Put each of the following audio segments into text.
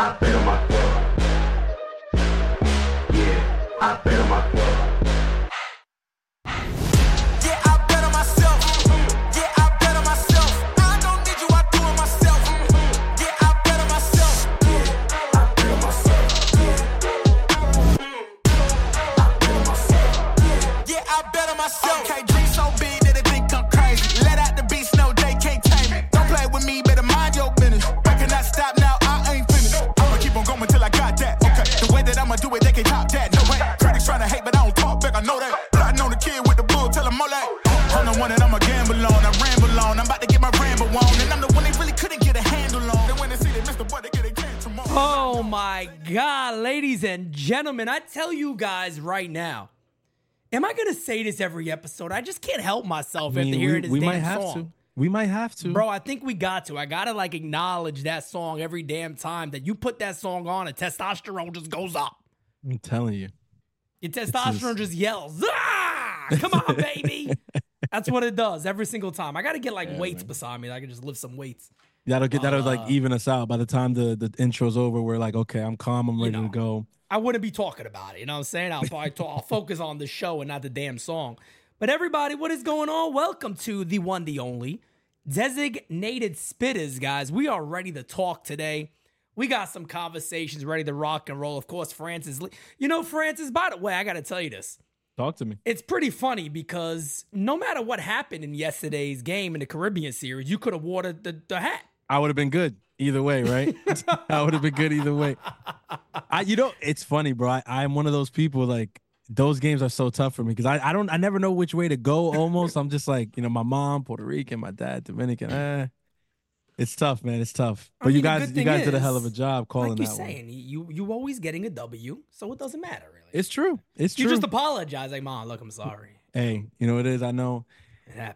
I bet and gentlemen, I tell you guys right now. Am I gonna say this every episode? I just can't help myself I mean, after hearing this we damn might have song. to. We might have to. Bro, I think we got to. I gotta like acknowledge that song every damn time that you put that song on and testosterone just goes up. I'm telling you. Your testosterone just yells, ah! Come on, baby. That's what it does every single time. I gotta get like weights beside me. I can just lift some weights. That'll get that'll Uh, like even us out. By the time the the intro's over, we're like, okay, I'm calm, I'm You ready know. to go. I wouldn't be talking about it. You know what I'm saying? I'll probably talk, I'll focus on the show and not the damn song. But everybody, what is going on? Welcome to the one, the only designated spitters, guys. We are ready to talk today. We got some conversations ready to rock and roll. Of course, Francis. Lee- You know, Francis. By the way, I got to tell you this. Talk to me. It's pretty funny because no matter what happened in yesterday's game in the Caribbean series, you could have wore the, the, the hat. I would have been good either way, right? I would have been good either way. I, you know, it's funny, bro. I, I'm one of those people like those games are so tough for me because I, I don't I never know which way to go. Almost, I'm just like you know, my mom Puerto Rican, my dad Dominican. Eh, it's tough, man. It's tough. But you mean, the guys, you guys did a hell of a job calling Like you're that one. saying, you you always getting a W, so it doesn't matter really. It's true. It's true. You just apologize, like, Mom, look, I'm sorry. hey, you know what it is. I know.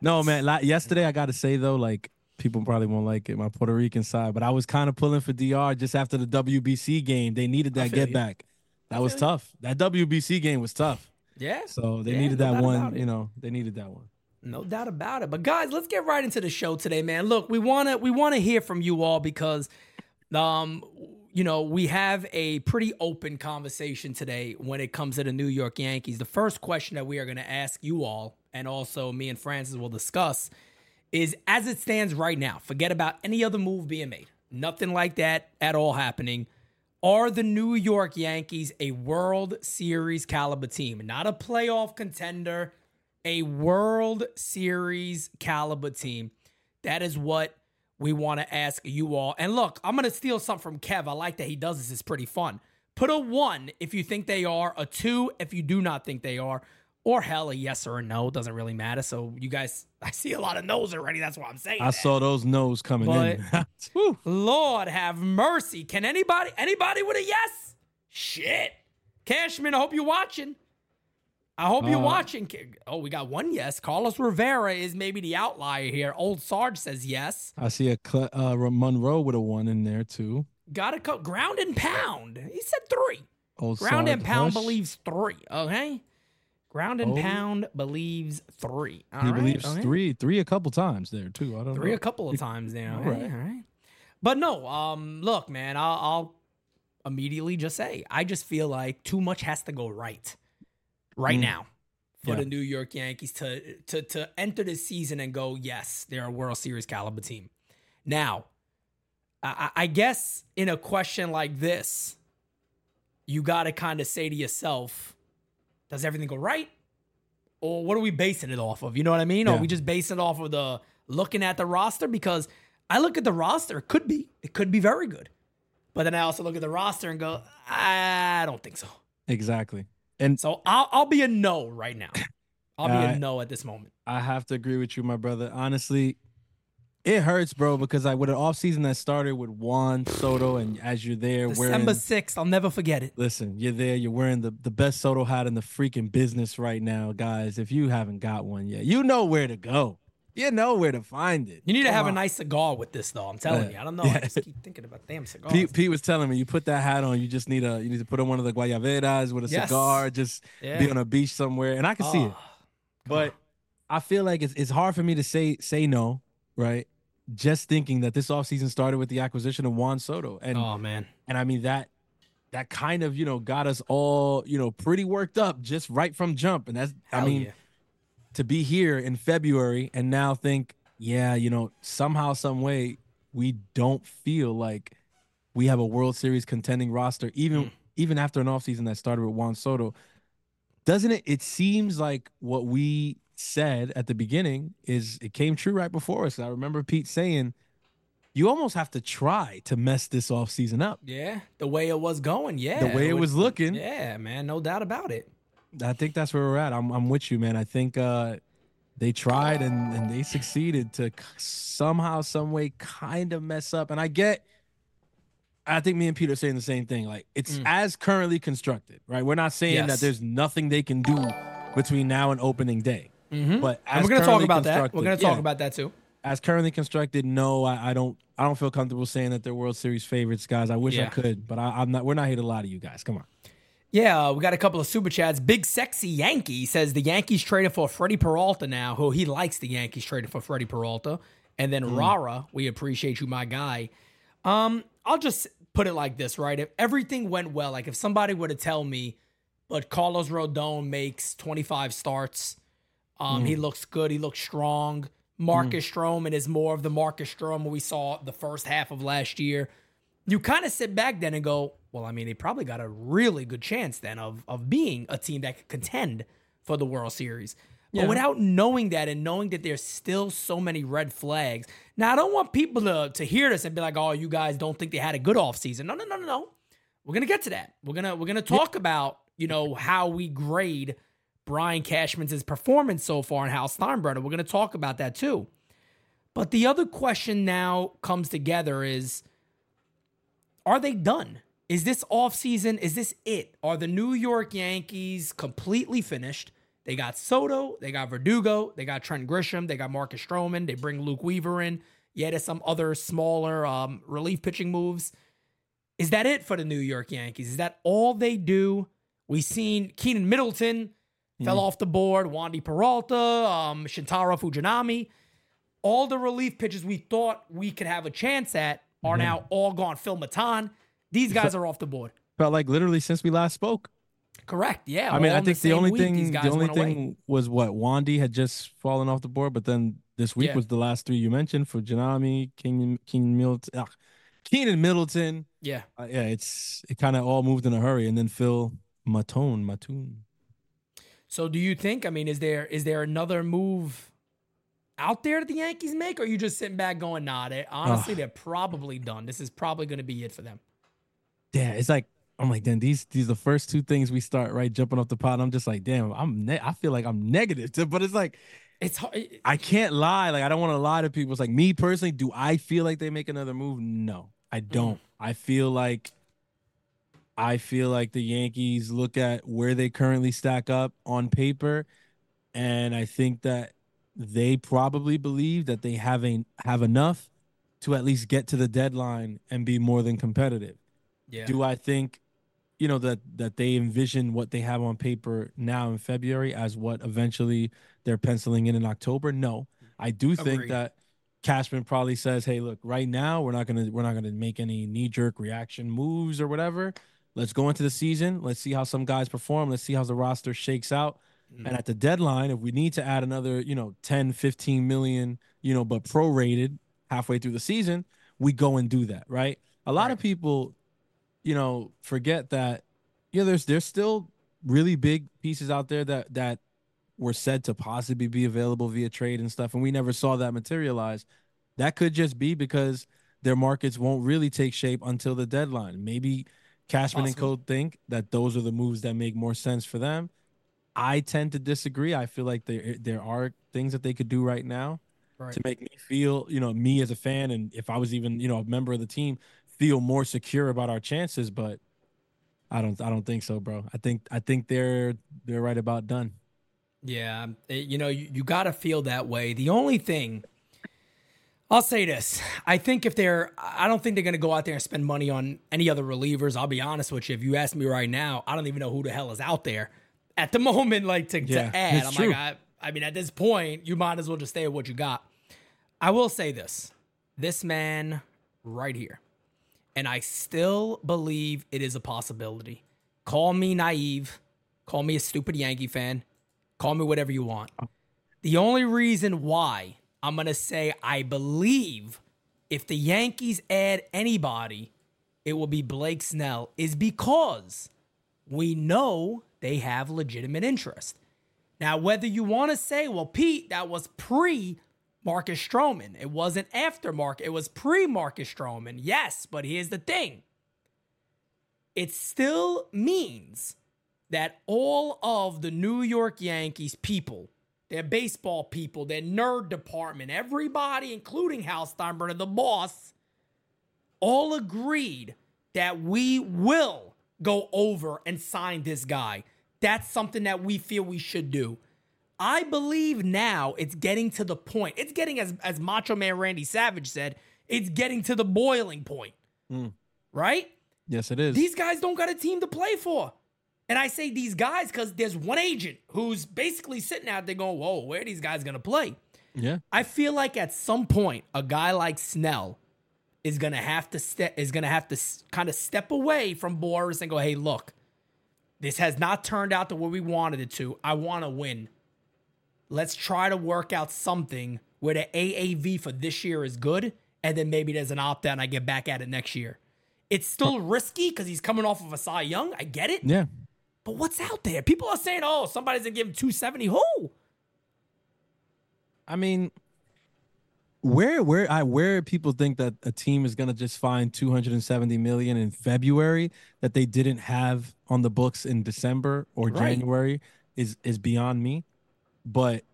No, man. Like, yesterday, I got to say though, like people probably won't like it, my Puerto Rican side, but I was kind of pulling for DR just after the WBC game. They needed that get you. back. That was feel you. tough. That WBC game was tough. Yeah, So they Yeah, needed no that one. You know, they needed that one. no doubt about it. But guys, let's get right into the show today, man. Look, we wanna we wanna hear from you all because, um, you know, we have a pretty open conversation today when it comes to the New York Yankees. The first question that we are gonna ask you all, and also me and Francis will discuss, is as it stands right now. Forget about any other move being made. Nothing like that at all happening. Are the New York Yankees a World Series caliber team? Not a playoff contender, a World Series caliber team. That is what we want to ask you all. And look, I'm going to steal something from Kev. I like that he does this. It's pretty fun. Put a one if you think they are, a two if you do not think they are, or hell, a yes or a no. Doesn't really matter. So you guys, I see a lot of no's already. That's why I'm saying I that. saw those no's coming in. Whew. Lord have mercy. Can anybody anybody with a yes? Shit. Cashman, I hope you're watching. I hope you're Uh, watching. Oh, we got one yes. Carlos Rivera is maybe the outlier here. Old Sarge says yes. I see a Cle- uh, Monroe with a one in there too. Got to co- ground and pound. He said three. Old Ground and pound Hush. believes three. Okay. Ground and Oh. pound believes three. All He right, believes okay. three, three a couple times there too. I don't three know. a couple of times now. All All right. all right. But no, um, look, man, I'll, I'll immediately just say I just feel like too much has to go right, right Mm. now, for Yeah. the New York Yankees to to to enter the season and go, yes, they're a World Series caliber team. Now, I, I I guess in a question like this, you got to kind of say to yourself, does everything go right? Or what are we basing it off of? You know what I mean? Or Yeah. we just basing it off of the looking at the roster? Because I look at the roster, it could be, it could be very good. But then I also look at the roster and go, I don't think so. Exactly. And So I'll, I'll be a no right now. I'll be a Uh, no at this moment. I have to agree with you, my brother. Honestly, it hurts, bro, because like with an offseason that started with Juan Soto, and as you're there December 6th, I'll never forget it. listen, you're there, you're wearing the, the best Soto hat in the freaking business right now, guys. If you haven't got one yet, you know where to go. You know where to find it. You need to Come have a nice cigar with this, though. I'm telling Yeah. you. I don't know. Yeah. I just keep thinking about damn cigars. Pete, Pete was telling me you put that hat on, you just need a you need to put on one of the guayaberas with a Yes. cigar, just Yeah. be on a beach somewhere, and I can see it. Oh, But I feel like it's it's hard for me to say say no, right? Just thinking that this offseason started with the acquisition of Juan Soto. And Oh man. and I mean that that kind of, you know, got us all, you know, pretty worked up just right from jump. And that's I mean, yeah. to be here in February and now think, yeah, you know, somehow, some way, we don't feel like we have a World Series contending roster, even Mm. even after an offseason that started with Juan Soto. Doesn't it? It seems like what we said at the beginning is it came true right before us. I remember Pete saying, you almost have to try to mess this off season up. Yeah, the way it was going. Yeah, The way it would- was looking. Yeah, man, no doubt about it. I think that's where we're at. I'm I'm with you, man. I think uh they tried and and they succeeded to somehow, some way, kind of mess up. And I get. I think me and Peter are saying the same thing. Like it's Mm. as currently constructed, right? We're not saying Yes. that there's nothing they can do between now and opening day. Mm-hmm. But we're gonna talk about that. We're gonna talk yeah, about that too. as currently constructed. No, I, I don't. I don't feel comfortable saying that they're World Series favorites, guys. I wish I could, but I, I'm not. We're not here to lie to you guys. Come on. Yeah, uh, we got a couple of super chats. Big sexy Yankee says the Yankees traded for Freddy Peralta now. Who he likes the Yankees traded for Freddy Peralta. And then Rara, we appreciate you, my guy. Um, I'll just put it like this, right? If everything went well, like if somebody were to tell me, but Carlos Rodon makes 25 starts, um, he looks good, he looks strong. Marcus Stroman is more of the Marcus Stroman we saw the first half of last year. You kind of sit back then and go, well, I mean, they probably got a really good chance then of of being a team that could contend for the World Series. But Yeah. without knowing that and knowing that there's still so many red flags. Now, I don't want people to, to hear this and be like, oh, you guys don't think they had a good offseason. No, no, no, no, no. We're gonna get to that. We're gonna we're gonna talk about, you know, how we grade Brian Cashman's performance so far and Hal Steinbrenner. We're gonna talk about that too. But the other question now comes together is are they done? Is this offseason? Is this it? Are the New York Yankees completely finished? They got Soto, they got Verdugo, they got Trent Grisham, they got Marcus Stroman, they bring Luke Weaver in. Yeah, there's some other smaller um, relief pitching moves. Is that it for the New York Yankees? Is that all they do? We've seen Keynan Middleton fell off the board, Wandy Peralta, um, Shintaro Fujinami. All the relief pitches we thought we could have a chance at are now all gone. Phil Maton, these guys are off the board. Felt like literally since we last spoke. Correct. Yeah. I mean, I think the, same only week, thing, the only went away. thing was what Wandy had just fallen off the board, but then this week Yeah. was the last three you mentioned Fujinami, King, King Middleton, ah, Keynan Middleton. Yeah. Uh, yeah, it's it kind of all moved in a hurry, and then Phil Matone, Matone. So do you think? I mean, is there is there another move out there that the Yankees make, or are you just sitting back going, "Nah"? They, honestly, Ugh. they're probably done. This is probably going to be it for them. Yeah, it's like I'm like, damn, these these the first two things we start right jumping off the pot. I'm just like, damn, I'm ne- I feel like I'm negative, to, but it's like It's hard. I can't lie. Like I don't want to lie to people. It's like me personally, do I feel like they make another move? No, I don't. Mm. I feel like I feel like the Yankees look at where they currently stack up on paper, and I think that they probably believe that they haven't have enough to at least get to the deadline and be more than competitive. Yeah. Do I think, you know, that that they envision what they have on paper now in February as what eventually they're penciling in in October? No, I do think that Cashman probably says, "Hey, look, right now we're not gonna we're not gonna make any knee jerk reaction moves or whatever. Let's go into the season. Let's see how some guys perform. Let's see how the roster shakes out." Mm. And at the deadline, if we need to add another, you know, 10, 15 million, you know, but prorated halfway through the season, we go and do that, right? A lot of people, you know, forget that, you know, there's there's still really big pieces out there that that were said to possibly be available via trade and stuff, and we never saw that materialize. That could just be because their markets won't really take shape until the deadline. Maybe Cashman and Possible. Co think that those are the moves that make more sense for them. I tend to disagree. I feel like there there are things that they could do right now Right. to make me feel, you know, me as a fan, and if I was even, you know, a member of the team, feel more secure about our chances. But I don't, I don't think so, bro. I think, I think they're they're right about done. Yeah, you know, you, you got to feel that way. The only thing I'll say this I think if they're, I don't think they're going to go out there and spend money on any other relievers. I'll be honest with you. If you ask me right now, I don't even know who the hell is out there at the moment, like to, Yeah, to add. I'm true. like, I, I mean, at this point, you might as well just stay with what you got. I will say this this man right here. And I still believe it is a possibility. Call me naive, call me a stupid Yankee fan, call me whatever you want. The only reason why I'm going to say I believe if the Yankees add anybody, it will be Blake Snell is because we know they have legitimate interest. Now, whether you want to say, well, Pete, that was pre Marcus Stroman, it wasn't after Mark, it was pre Marcus Stroman. Yes, but here's the thing it still means that all of the New York Yankees people, their baseball people, their nerd department, everybody, including Hal Steinbrenner, the boss, all agreed that we will go over and sign this guy. That's something that we feel we should do. I believe now it's getting to the point. It's getting as as Macho Man Randy Savage said, it's getting to the boiling point. Hmm. Right? Yes, it is. These guys don't got a team to play for. And I say these guys because there's one agent who's basically sitting out there going, Whoa, where are these guys gonna play? yeah. I feel like at some point a guy like Snell is gonna have to step is gonna have to kind of step away from Boras and go, hey, look, this has not turned out the way we wanted it to. I want to win. Let's try to work out something where the AAV for this year is good, and then maybe there's an opt out and I get back at it next year. It's still risky because he's coming off of a Cy Young. I get it. Yeah. But what's out there? People are saying, oh, somebody's gonna give him 270. Who? I mean, where where I where people think that a team is gonna just find 270 million in February that they didn't have on the books in December or Right. January is is beyond me. But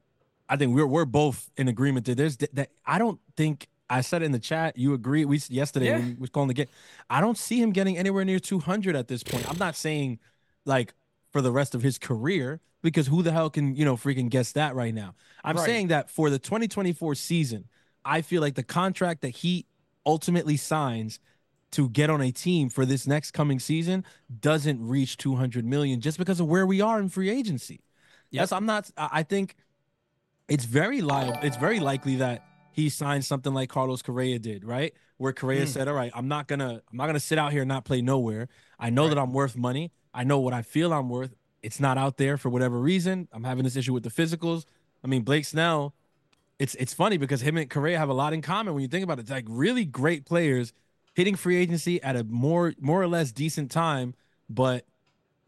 I think we're we're both in agreement that there's that I don't think I said in the chat. You agree? We yesterday Yeah. we was calling the game. I don't see him getting anywhere near 200 at this point. I'm not saying like for the rest of his career because who the hell can you know freaking guess that right now? I'm Right. saying that for the 2024 season, I feel like the contract that he ultimately signs to get on a team for this next coming season doesn't reach 200 million just because of where we are in free agency. Yes, I'm not. I think it's very liable. It's very likely that he signs something like Carlos Correa did, right? Where Correa Mm. said, "All right, I'm not gonna, I'm not gonna sit out here and not play nowhere. I know that I'm worth money. I know what I feel I'm worth. It's not out there for whatever reason. I'm having this issue with the physicals. I mean, Blake Snell. It's it's funny because him and Correa have a lot in common when you think about it. It's like really great players hitting free agency at a more more or less decent time, but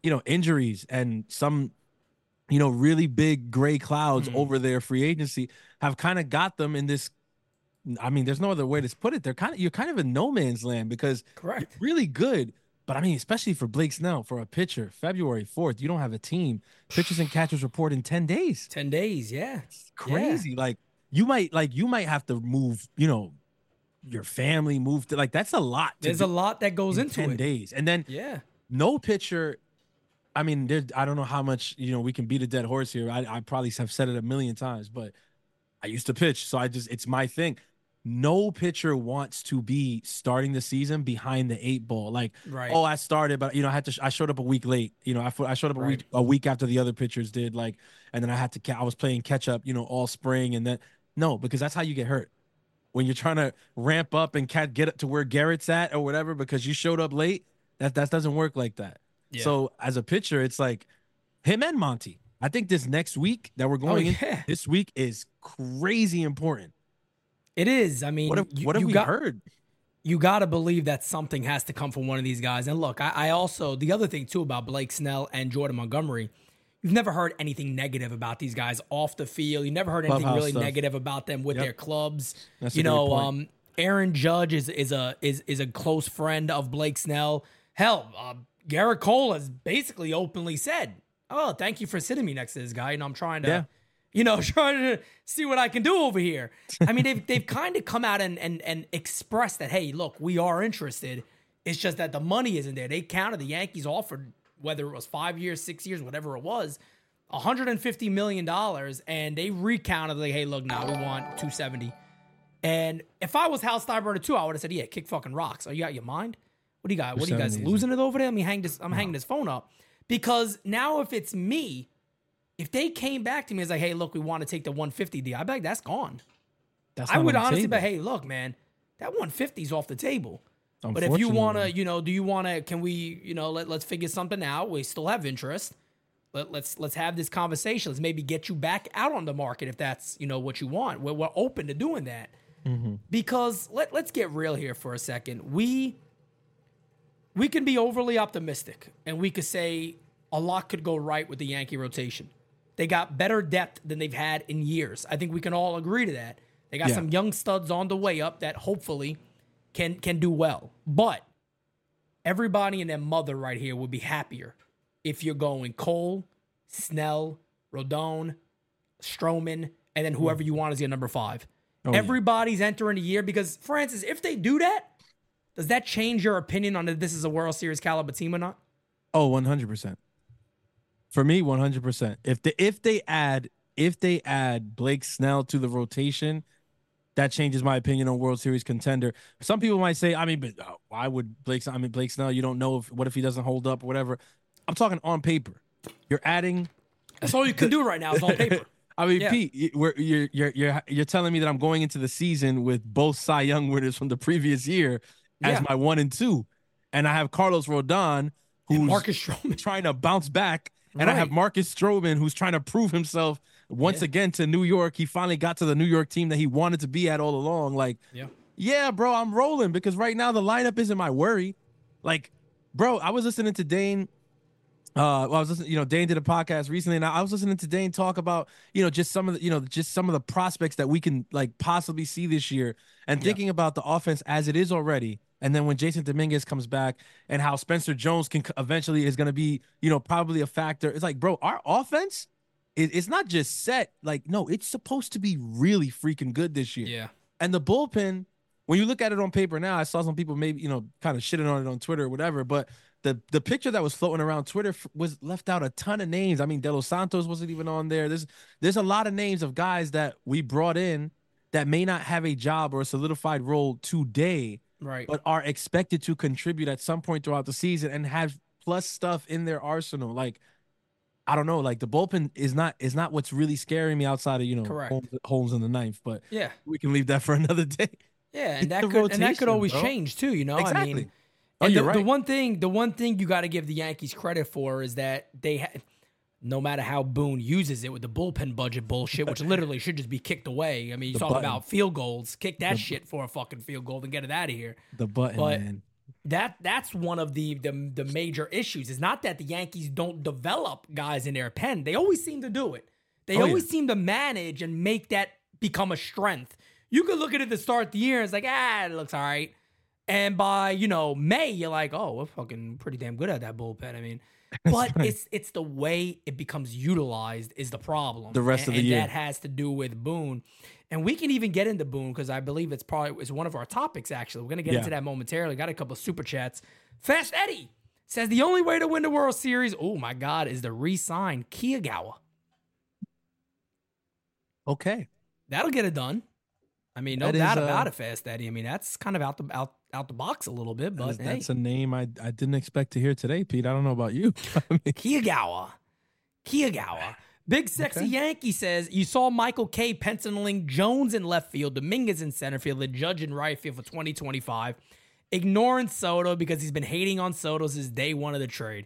you know injuries and some you know really big gray clouds Mhm. over their free agency have kind of got them in this. I mean, there's no other way to put it. They're kind of you're kind of in no man's land because Correct. really good. But I mean, especially for Blake Snell, for a pitcher, February 4th, you don't have a team. Pitchers and catchers report in 10 days. 10 days, yeah. It's crazy. Like you might like you might have to move, you know, your family move to like that's a lot. There's a lot that goes in into 10 it. days. And then Yeah. no pitcher. I mean, there. I don't know how much you know. We can beat a dead horse here. I, I probably have said it a million times, but I used to pitch, so I just it's my thing. No pitcher wants to be starting the season behind the eight ball. Like, Right. oh, I started, but you know, I had to. I showed up a week late. You know, I, I showed up a Right. week a week after the other pitchers did. Like, and then I had to. ca- I was playing catch up. You know, all spring, and then no, because that's how you get hurt when you're trying to ramp up and cat get up to where Gerrit's at or whatever because you showed up late. That that doesn't work like that. Yeah. So as a pitcher, it's like him and Monty. I think this next week that we're oh, going in Oh, yeah. this week is crazy important. It is. I mean, What have, you, what have you we got, heard? you got to believe that something has to come from one of these guys. And look, I, I also, the other thing too about Blake Snell and Jordan Montgomery, you've never heard anything negative about these guys off the field. You never heard anything Clubhouse really stuff. negative about them with Yep. their clubs. That's you know, um, Aaron Judge is is a is is a close friend of Blake Snell. Hell, uh, Gerrit Cole has basically openly said, "Oh, thank you for sitting me next to this guy," and I'm trying to. Yeah. You know, trying to see what I can do over here. I mean, they've they've kind of come out and and and expressed that, hey, look, we are interested. It's just that the money isn't there. They counted the Yankees offered whether it was five years, six years, whatever it was, 150 million dollars, and they recounted like, hey, look, now we want 270. And if I was Hal Steinbrenner too, I would have said, yeah, kick fucking rocks. Are you out your mind? What do you got? What are you guys losing it over there? Let me hang this. I'm hanging this phone up because now if it's me, if they came back to me as like, hey, look, we want to take the 150 deal, I bet that's gone. That's I would honestly be, hey, look, man, that 150 is off the table. But if you want to, you know, do you want to? Can we, you know, let let's figure something out. We still have interest. Let, let's let's have this conversation. Let's maybe get you back out on the market if that's you know what you want. We're, we're open to doing that because let let's get real here for a second. We we can be overly optimistic and we could say a lot could go right with the Yankee rotation. They got better depth than they've had in years. I think we can all agree to that. They got Yeah. some young studs on the way up that hopefully can can do well. But everybody and their mother right here would be happier if you're going Cole, Snell, Rodon, Stroman, and then whoever you want as your number five. Oh, yeah. Everybody's entering the year because Francis, if they do that, does that change your opinion on if this is a World Series caliber team or not? Oh, 100%. For me, 100%. If they if they add if they add Blake Snell to the rotation, that changes my opinion on World Series contender. Some people might say, I mean, but uh, why would Blake I mean Blake Snell, you don't know if what if he doesn't hold up or whatever. I'm talking on paper. You're adding That's all you can do right now is on paper. I mean, Yeah. Pete, you're you're you're you're telling me that I'm going into the season with both Cy Young winners from the previous year as Yeah. my one and two, and I have Carlos Rodon, who's Marcus Stroman. trying to bounce back, and I have Marcus Stroman, who's trying to prove himself once Yeah. again to New York. He finally got to the New York team that he wanted to be at all along. Like, Yeah. yeah, bro, I'm rolling because right now the lineup isn't my worry. Like, bro, I was listening to Dane. Uh, well, I was listening, you know, Dane did a podcast recently, and I was listening to Dane talk about, you know, just some of the, you know, just some of the prospects that we can like possibly see this year, and thinking about the offense as it is already, and then when Jasson Dominguez comes back, and how Spencer Jones can eventually is going to be, you know, probably a factor. It's like, bro, our offense, it, it's not just set. Like, no, it's supposed to be really freaking good this year. Yeah. And the bullpen, when you look at it on paper now, I saw some people maybe, you know, kind of shitting on it on Twitter or whatever, but the the picture that was floating around Twitter f- was left out a ton of names. I mean, De Los Santos wasn't even on there. There's there's a lot of names of guys that we brought in that may not have a job or a solidified role today, Right. but are expected to contribute at some point throughout the season and have plus stuff in their arsenal. Like, I don't know, like the bullpen is not is not what's really scaring me outside of you know Correct. Holmes, Holmes in the ninth, but yeah. we can leave that for another day. Yeah, It's and that could and that could always bro. change too. You know, I Exactly. mean, Oh, and you're the, the one thing, the one thing you got to give the Yankees credit for is that they, ha- no matter how Boone uses it with the bullpen budget bullshit, which literally should just be kicked away. I mean, you The talk button. about field goals, kick that shit for a fucking field goal and get it out of here. The button, But- man. That that's one of the, the the major issues. Is not that the Yankees don't develop guys in their pen. They always seem to do it. They Oh, always yeah. seem to manage and make that become a strength. You could look at it to start of the year and it's like, ah, it looks all right. And by, you know, May, you're like, oh, we're fucking pretty damn good at that bullpen. I mean, but right. it's it's the way it becomes utilized is the problem. The rest And- of the and year. that has to do with Boone. And we can even get into Boone because I believe it's probably it's one of our topics actually. We're gonna get Yeah. into that momentarily. Got a couple of super chats. Fast Eddie says the only way to win the World Series, oh my God, is to re-sign Kei Igawa. Okay. That'll get it done. I mean, no That is, doubt uh, about it, Fast Eddie. I mean, that's kind of out the out out the box a little bit, but That's, hey, that's a name I, I didn't expect to hear today, Pete. I don't know about you. I mean, Kei Igawa. Kiyagawa. Big Sexy Okay. Yankee says you saw Michael Kay penciling Jones in left field, Dominguez in center field, the Judge in right field for 2025. Ignoring Soto because he's been hating on Soto since day one of the trade.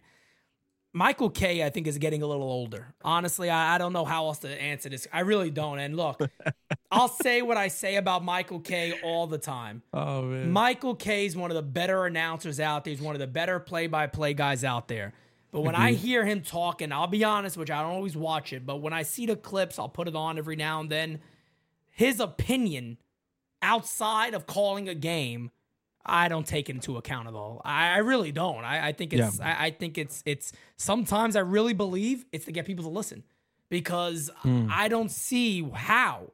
Michael Kay, I think, is getting a little older. Honestly, I, I don't know how else to answer this. I really don't. And look, I'll say what I say about Michael Kay all the time. oh man. Michael Kay is one of the better announcers out there. He's one of the better play-by-play guys out there. But when I hear him talking, I'll be honest, which I don't always watch it, but when I see the clips, I'll put it on every now and then. His opinion outside of calling a game, I don't take into account at all. I, I really don't. I, I think it's I, I think it's it's sometimes I really believe it's to get people to listen. Because hmm. I don't see how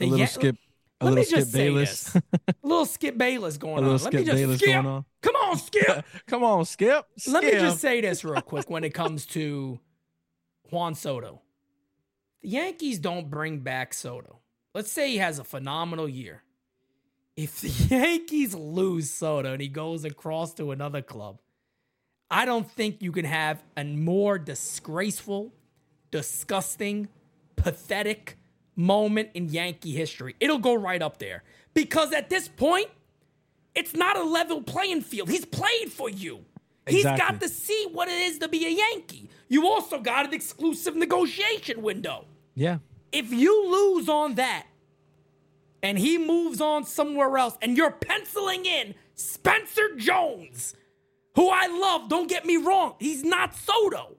a the little Yan- skip. A let little me just skip say this. a little Skip Bayless going a on. little Let me just Bayless skip. going on. Come on, Skip. Come on, Skip. Let me just say this real quick when it comes to Juan Soto. The Yankees don't bring back Soto. Let's say he has a phenomenal year. If the Yankees lose Soto and he goes across to another club, I don't think you can have a more disgraceful, disgusting, pathetic moment in Yankee history. It'll go right up there Because at this point, it's not a level playing field. He's played for you. He's got to see what it is to be a Yankee. You also got an exclusive negotiation window. Yeah. If you lose on that and he moves on somewhere else and you're penciling in Spencer Jones, who I love, don't get me wrong, he's not Soto.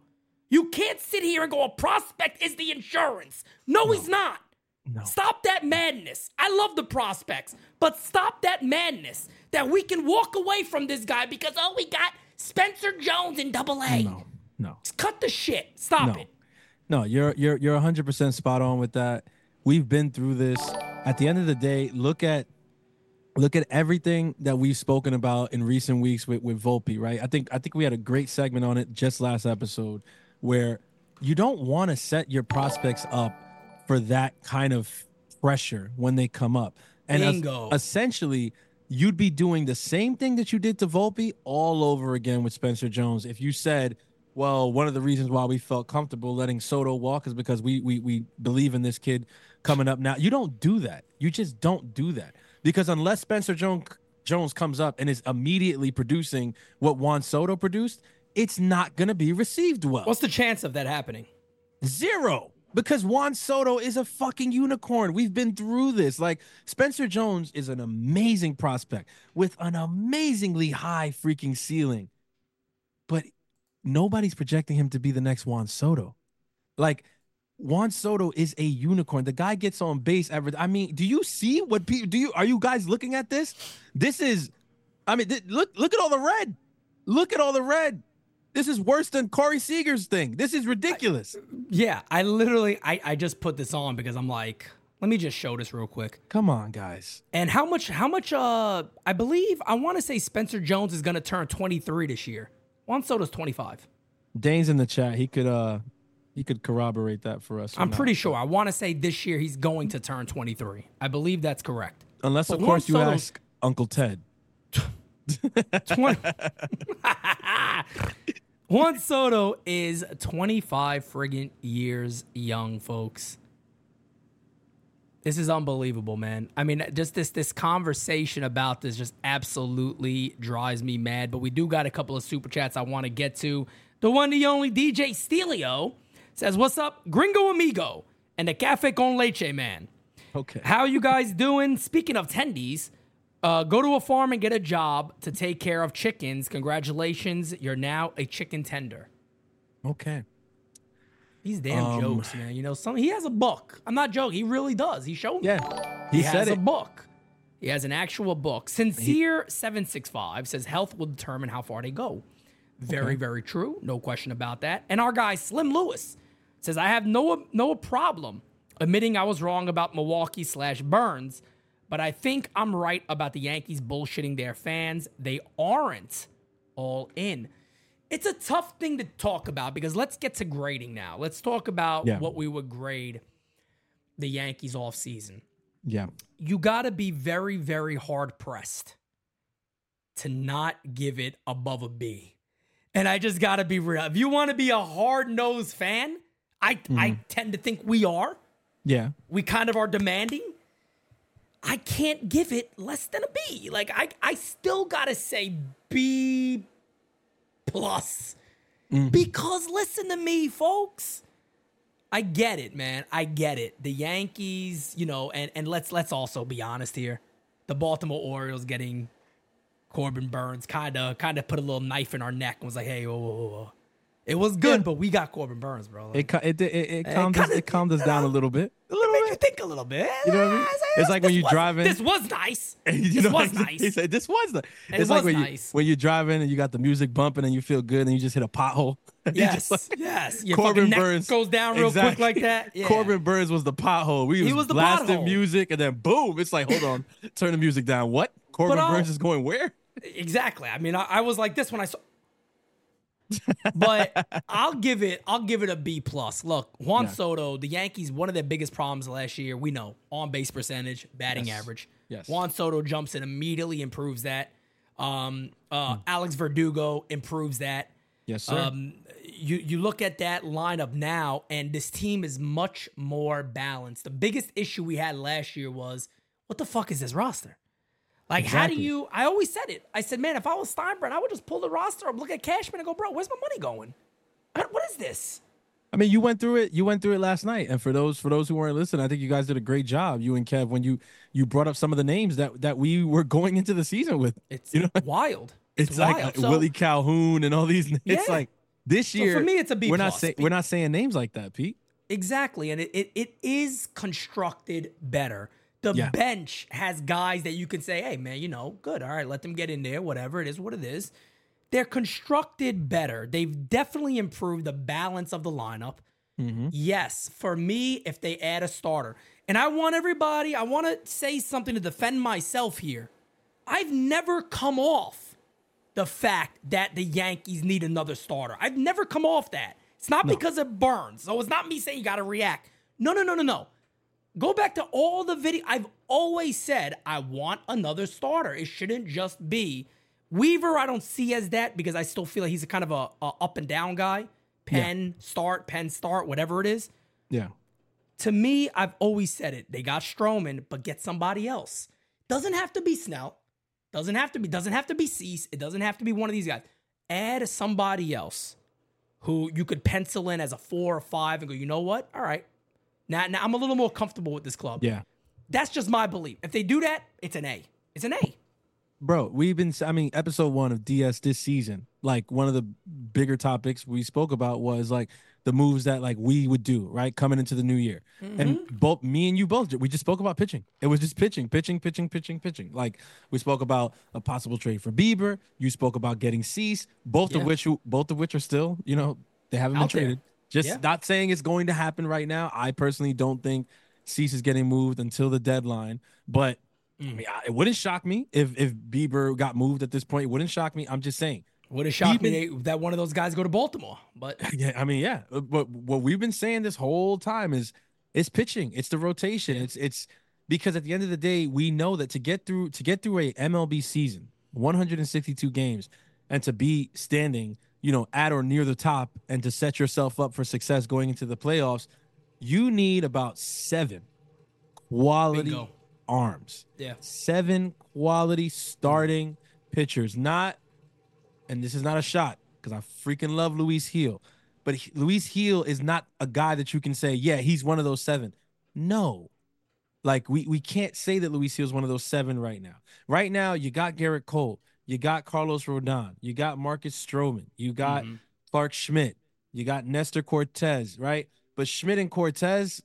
You can't sit here and go, a prospect is the insurance. No, he's not. No. Stop that madness. I love the prospects, but stop that madness that we can walk away from this guy because, oh, we got Spencer Jones in double A. No. No. Cut the shit. Stop No. it. No, you're you're you're 100% spot on with that. We've been through this. At the end of the day, look at look at everything that we've spoken about in recent weeks with with Volpe, right? I think I think we had a great segment on it just last episode where you don't want to set your prospects up for that kind of pressure when they come up. And es- essentially, you'd be doing the same thing that you did to Volpe all over again with Spencer Jones. If you said, well, one of the reasons why we felt comfortable letting Soto walk is because we we we believe in this kid coming up now. You don't do that. You just don't do that. Because unless Spencer Jones Jones comes up and is immediately producing what Juan Soto produced, it's not going to be received well. What's the chance of that happening? Zero. Because Juan Soto is a fucking unicorn. We've been through this. Like Spencer Jones is an amazing prospect with an amazingly high freaking ceiling. But nobody's projecting him to be the next Juan Soto. Like Juan Soto is a unicorn. The guy gets on base every I mean, do you see what people do you are you guys looking at this? This is I mean, th- look look at all the red. Look at all the red. This is worse than Corey Seager's thing. This is ridiculous. Yeah, I literally I, I just put this on because I'm like, let me just show this real quick. Come on, guys. And how much how much uh I believe I want to say Spencer Jones is gonna turn 23 this year. Juan Soto's 25. Dane's in the chat. He could uh he could corroborate that for us. I'm not. pretty sure. I want to say this year he's going to turn 23. I believe that's correct. unless but of course you Soto's- ask Uncle Ted. 20 Juan Soto is 25 friggin' years young, folks. This is unbelievable, man. I mean, just this this conversation about this just absolutely drives me mad. But we do got a couple of super chats I want to get to. The one, the only DJ Stelio says, "What's up, Gringo Amigo and the Cafe con Leche man? Okay. How you guys doing? Speaking of tendies, uh, go to a farm and get a job to take care of chickens. Congratulations, you're now a chicken tender. Okay. These damn Um, jokes, man. You know, some he has a book. I'm not joking. He really does. He showed me. Yeah. He, He, has said a book. He has an actual book. Sincere seven six five says health will determine how far they go. Very very true. No question about that. And our guy Slim Lewis says I have no no problem admitting I was wrong about Milwaukee slash Burnes, but I think I'm right about the Yankees bullshitting their fans. They aren't all in. It's a tough thing to talk about because let's get to grading now. Let's talk about Yeah. what we would grade the Yankees off season Yeah. you got to be very, very hard pressed to not give it above a B. And I just got to be real. If you want to be a hard nosed fan, I hmm. I tend to think we are. Yeah. We kind of are demanding. I can't give it less than a B. Like I I still got to say B plus. Mm-hmm. Because listen to me, folks. I get it, man. I get it. The Yankees, you know, and and let's let's also be honest here. The Baltimore Orioles getting Corbin Burnes kind of kind of put a little knife in our neck and was like, "Hey, whoa, whoa, whoa." It was good, Yeah. but we got Corbin Burnes, bro." Like, It it it, it, calmed us, it calmed us down a little bit. A it little made you bit. think a little bit. You know what I mean? It's like when you was- driving- This was nice. You this was he nice. said this was the. It It's like when nice. you when you're driving and you got the music bumping and you feel good and you just hit a pothole. Yes, like- yes. Your Corbin Burnes goes down real quick like that. Yeah. Corbin Burnes was the pothole. We He was, was the blasting pothole. music and then boom, it's like hold on, turn the music down. What? Corbin I'll- Burnes is going where? Exactly. I mean, I, I was like this when I saw. But I'll give it. I'll give it a B plus. Look, Juan Yeah. Soto, the Yankees. One of their biggest problems last year, we know, on base percentage, batting Yes. average. Yes. Juan Soto jumps and immediately, improves that. Um, Hmm. uh, Alex Verdugo improves that. Yes, sir. Um, you you look at that lineup now, and this team is much more balanced. The biggest issue we had last year was what the fuck is this roster? Like, how do you? I always said it. I said, man, if I was Steinbrenner, I would just pull the roster up, look at Cashman, and go, bro, where's my money going? What- what is this? I mean, you went through it. You went through it last night, and for those for those who weren't listening, I think you guys did a great job. You and Kev, when you you brought up some of the names that that we were going into the season with. It's you know, wild. it's, It's, like wild. uh, So- Willie Calhoun and all these. Names. It's Yeah. like this So year for me, it's a B We're not saying we're not saying names like that, Pete. Exactly. And it, it, it is constructed better. The Yeah. bench has guys that you can say, hey, man, you know, good. All right, let them get in there, whatever. It is what it is. They're constructed better. They've definitely improved the balance of the lineup. Mm-hmm. Yes, for me, if they add a starter, and I want everybody, I want to say something to defend myself here. I've never come off the fact that the Yankees need another starter. I've never come off that. It's not because it burns. So it's not me saying you got to react. No, no, no, no, no. Go back to all the video. I've always said I want another starter. It shouldn't just be Weaver. I don't see as that because I still feel like he's a kind of a, a up and down guy. Pen start, pen start, whatever it is. Yeah. To me, I've always said it. They got Stroman, but get somebody else. Doesn't have to be Snell. Doesn't have to be. Doesn't have to be Cease. It doesn't have to be one of these guys. Add somebody else who you could pencil in as a four or five and go. You know what? All right. Now, now I'm a little more comfortable with this club. Yeah. That's just my belief. If they do that, it's an A. It's an A. Bro, we've been, I mean, episode one of DS this season, like one of the bigger topics we spoke about was like the moves that like we would do, right? Coming into the new year. And mm-hmm. both me and you both, we just spoke about pitching. It was just pitching, pitching, pitching, pitching, pitching. Like we spoke about a possible trade for Bieber. You spoke about getting Cease, both Yeah. of which, both of which are still, you know, they haven't Out been there. traded. Just Yeah. not saying it's going to happen right now. I personally don't think Cease is getting moved until the deadline, but I Mm. mean, I- it wouldn't shock me if if Bieber got moved at this point. It wouldn't shock me. I'm just saying. Would have shocked me they- that one of those guys go to Baltimore, but Yeah, I mean, yeah. uh, But what we've been saying this whole time is it's pitching. It's the rotation. It's it's because at the end of the day, we know that to get through to get through a MLB season, 162 games, and to be standing, you know, at or near the top, and to set yourself up for success going into the playoffs, you need about seven quality Bingo. arms. yeah. seven quality starting pitchers. Not, and this is not a shot because I freaking love Luis Gil, but he, Luis Gil is not a guy that you can say, yeah, he's one of those seven. No, like we we can't say that Luis Gil is one of those seven right now. Right now, you got Gerrit Cole, you got Carlos Rodon, you got Marcus Stroman, you got Mhm. Clarke Schmidt, you got Nestor Cortes, right? But Schmidt and Cortes,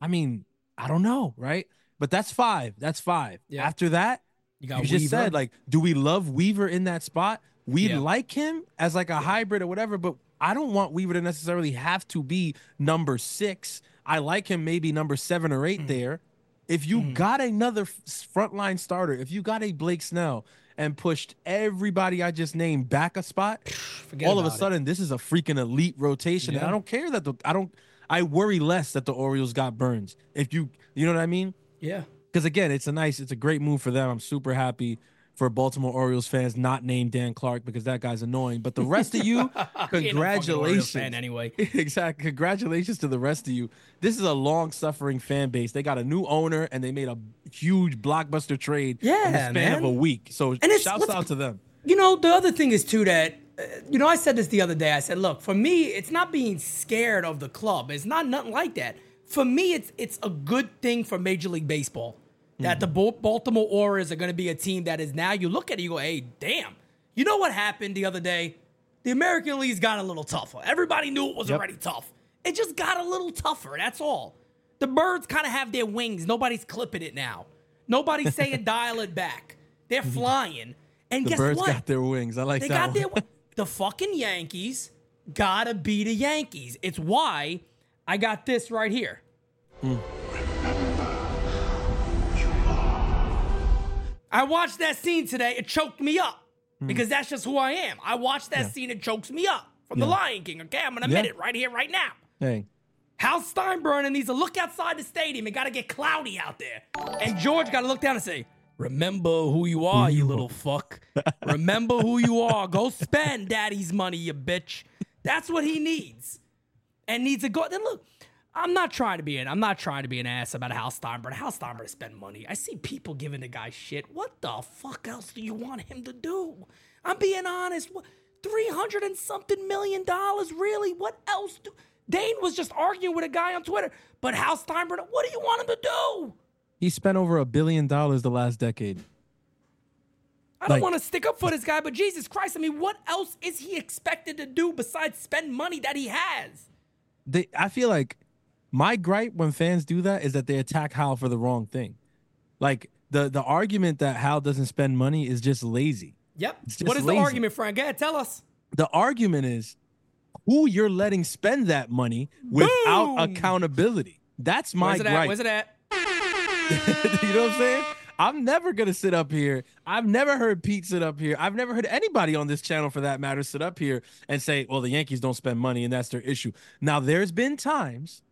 I mean, I don't know, right? But that's five. That's five. Yeah. After that, You got you just said like, do we love Weaver in that spot? We Yeah. like him as like a hybrid or whatever, but I don't want Weaver to necessarily have to be number six. I like him maybe number seven or Mm. 8 there. If you got another frontline starter, if you got a Blake Snell and pushed everybody I just named back a spot, Forget all of a about it. sudden this is a freaking elite rotation. And I don't care that the I don't I worry less that the Orioles got Burnes. If you you know what I mean? Yeah. Because again, it's a nice, it's a great move for them. I'm super happy for Baltimore Orioles fans not named Dan Clark because that guy's annoying. But the rest of you, congratulations. fan anyway. exactly. Congratulations to the rest of you. This is a long suffering fan base. They got a new owner and they made a huge blockbuster trade in the span man. of a week. So it's- shouts out to them. You know, the other thing is too that uh, you know I said this the other day. I said, look, for me, it's not being scared of the club. It's not nothing like that. For me, it's it's a good thing for Major League Baseball that hmm. the Baltimore Orioles are going to be a team that is now. You look at it, you go, hey, damn. You know what happened the other day? The American League's got a little tougher. Everybody knew it was Yep. already tough. It just got a little tougher. That's all. The birds kind of have their wings. Nobody's clipping it now. Nobody's saying dial it back. They're flying. And The guess birds what? got their wings. I like They that got their one. the fucking Yankees gotta be the Yankees. It's why I got this right here. Hmm. I watched that scene today. It choked me up hmm. because that's just who I am. I watched that scene. It chokes me up from The Lion King. Okay, I'm gonna admit Yeah. it right here, right now. Hey, Hal Steinbrenner needs to look outside the stadium. It got to get cloudy out there. And George got to look down and say, Remember who you are, you little fuck. Remember who you are. Go spend daddy's money, you bitch. That's what he needs. And needs to go. Then look, I'm not trying to be an I'm not trying to be an ass about Hal Steinbrenner. Hal Steinbrenner spend money. I see people giving the guy shit. What the fuck else do you want him to do? I'm being honest. What three hundred and something million dollars? Really? What else do Dane was just arguing with a guy on Twitter, but Hal Steinbrenner, what do you want him to do? He spent over a billion dollars the last decade. I don't Like- want to stick up for this guy, but Jesus Christ, I mean, what else is he expected to do besides spend money that he has? They, I feel like my gripe when fans do that is that they attack Hal for the wrong thing. Like the the argument that Hal doesn't spend money is just lazy. Yep. just What is lazy. the argument, Frank? Go ahead, tell us. The argument is who you're letting spend that money without Boom. accountability. That's my Where's it at? gripe. Where's it at? you know what I'm saying? I'm never gonna sit up here. I've never heard Pete sit up here. I've never heard anybody on this channel, for that matter, sit up here and say, "Well, the Yankees don't spend money, and that's their issue." Now, there's been times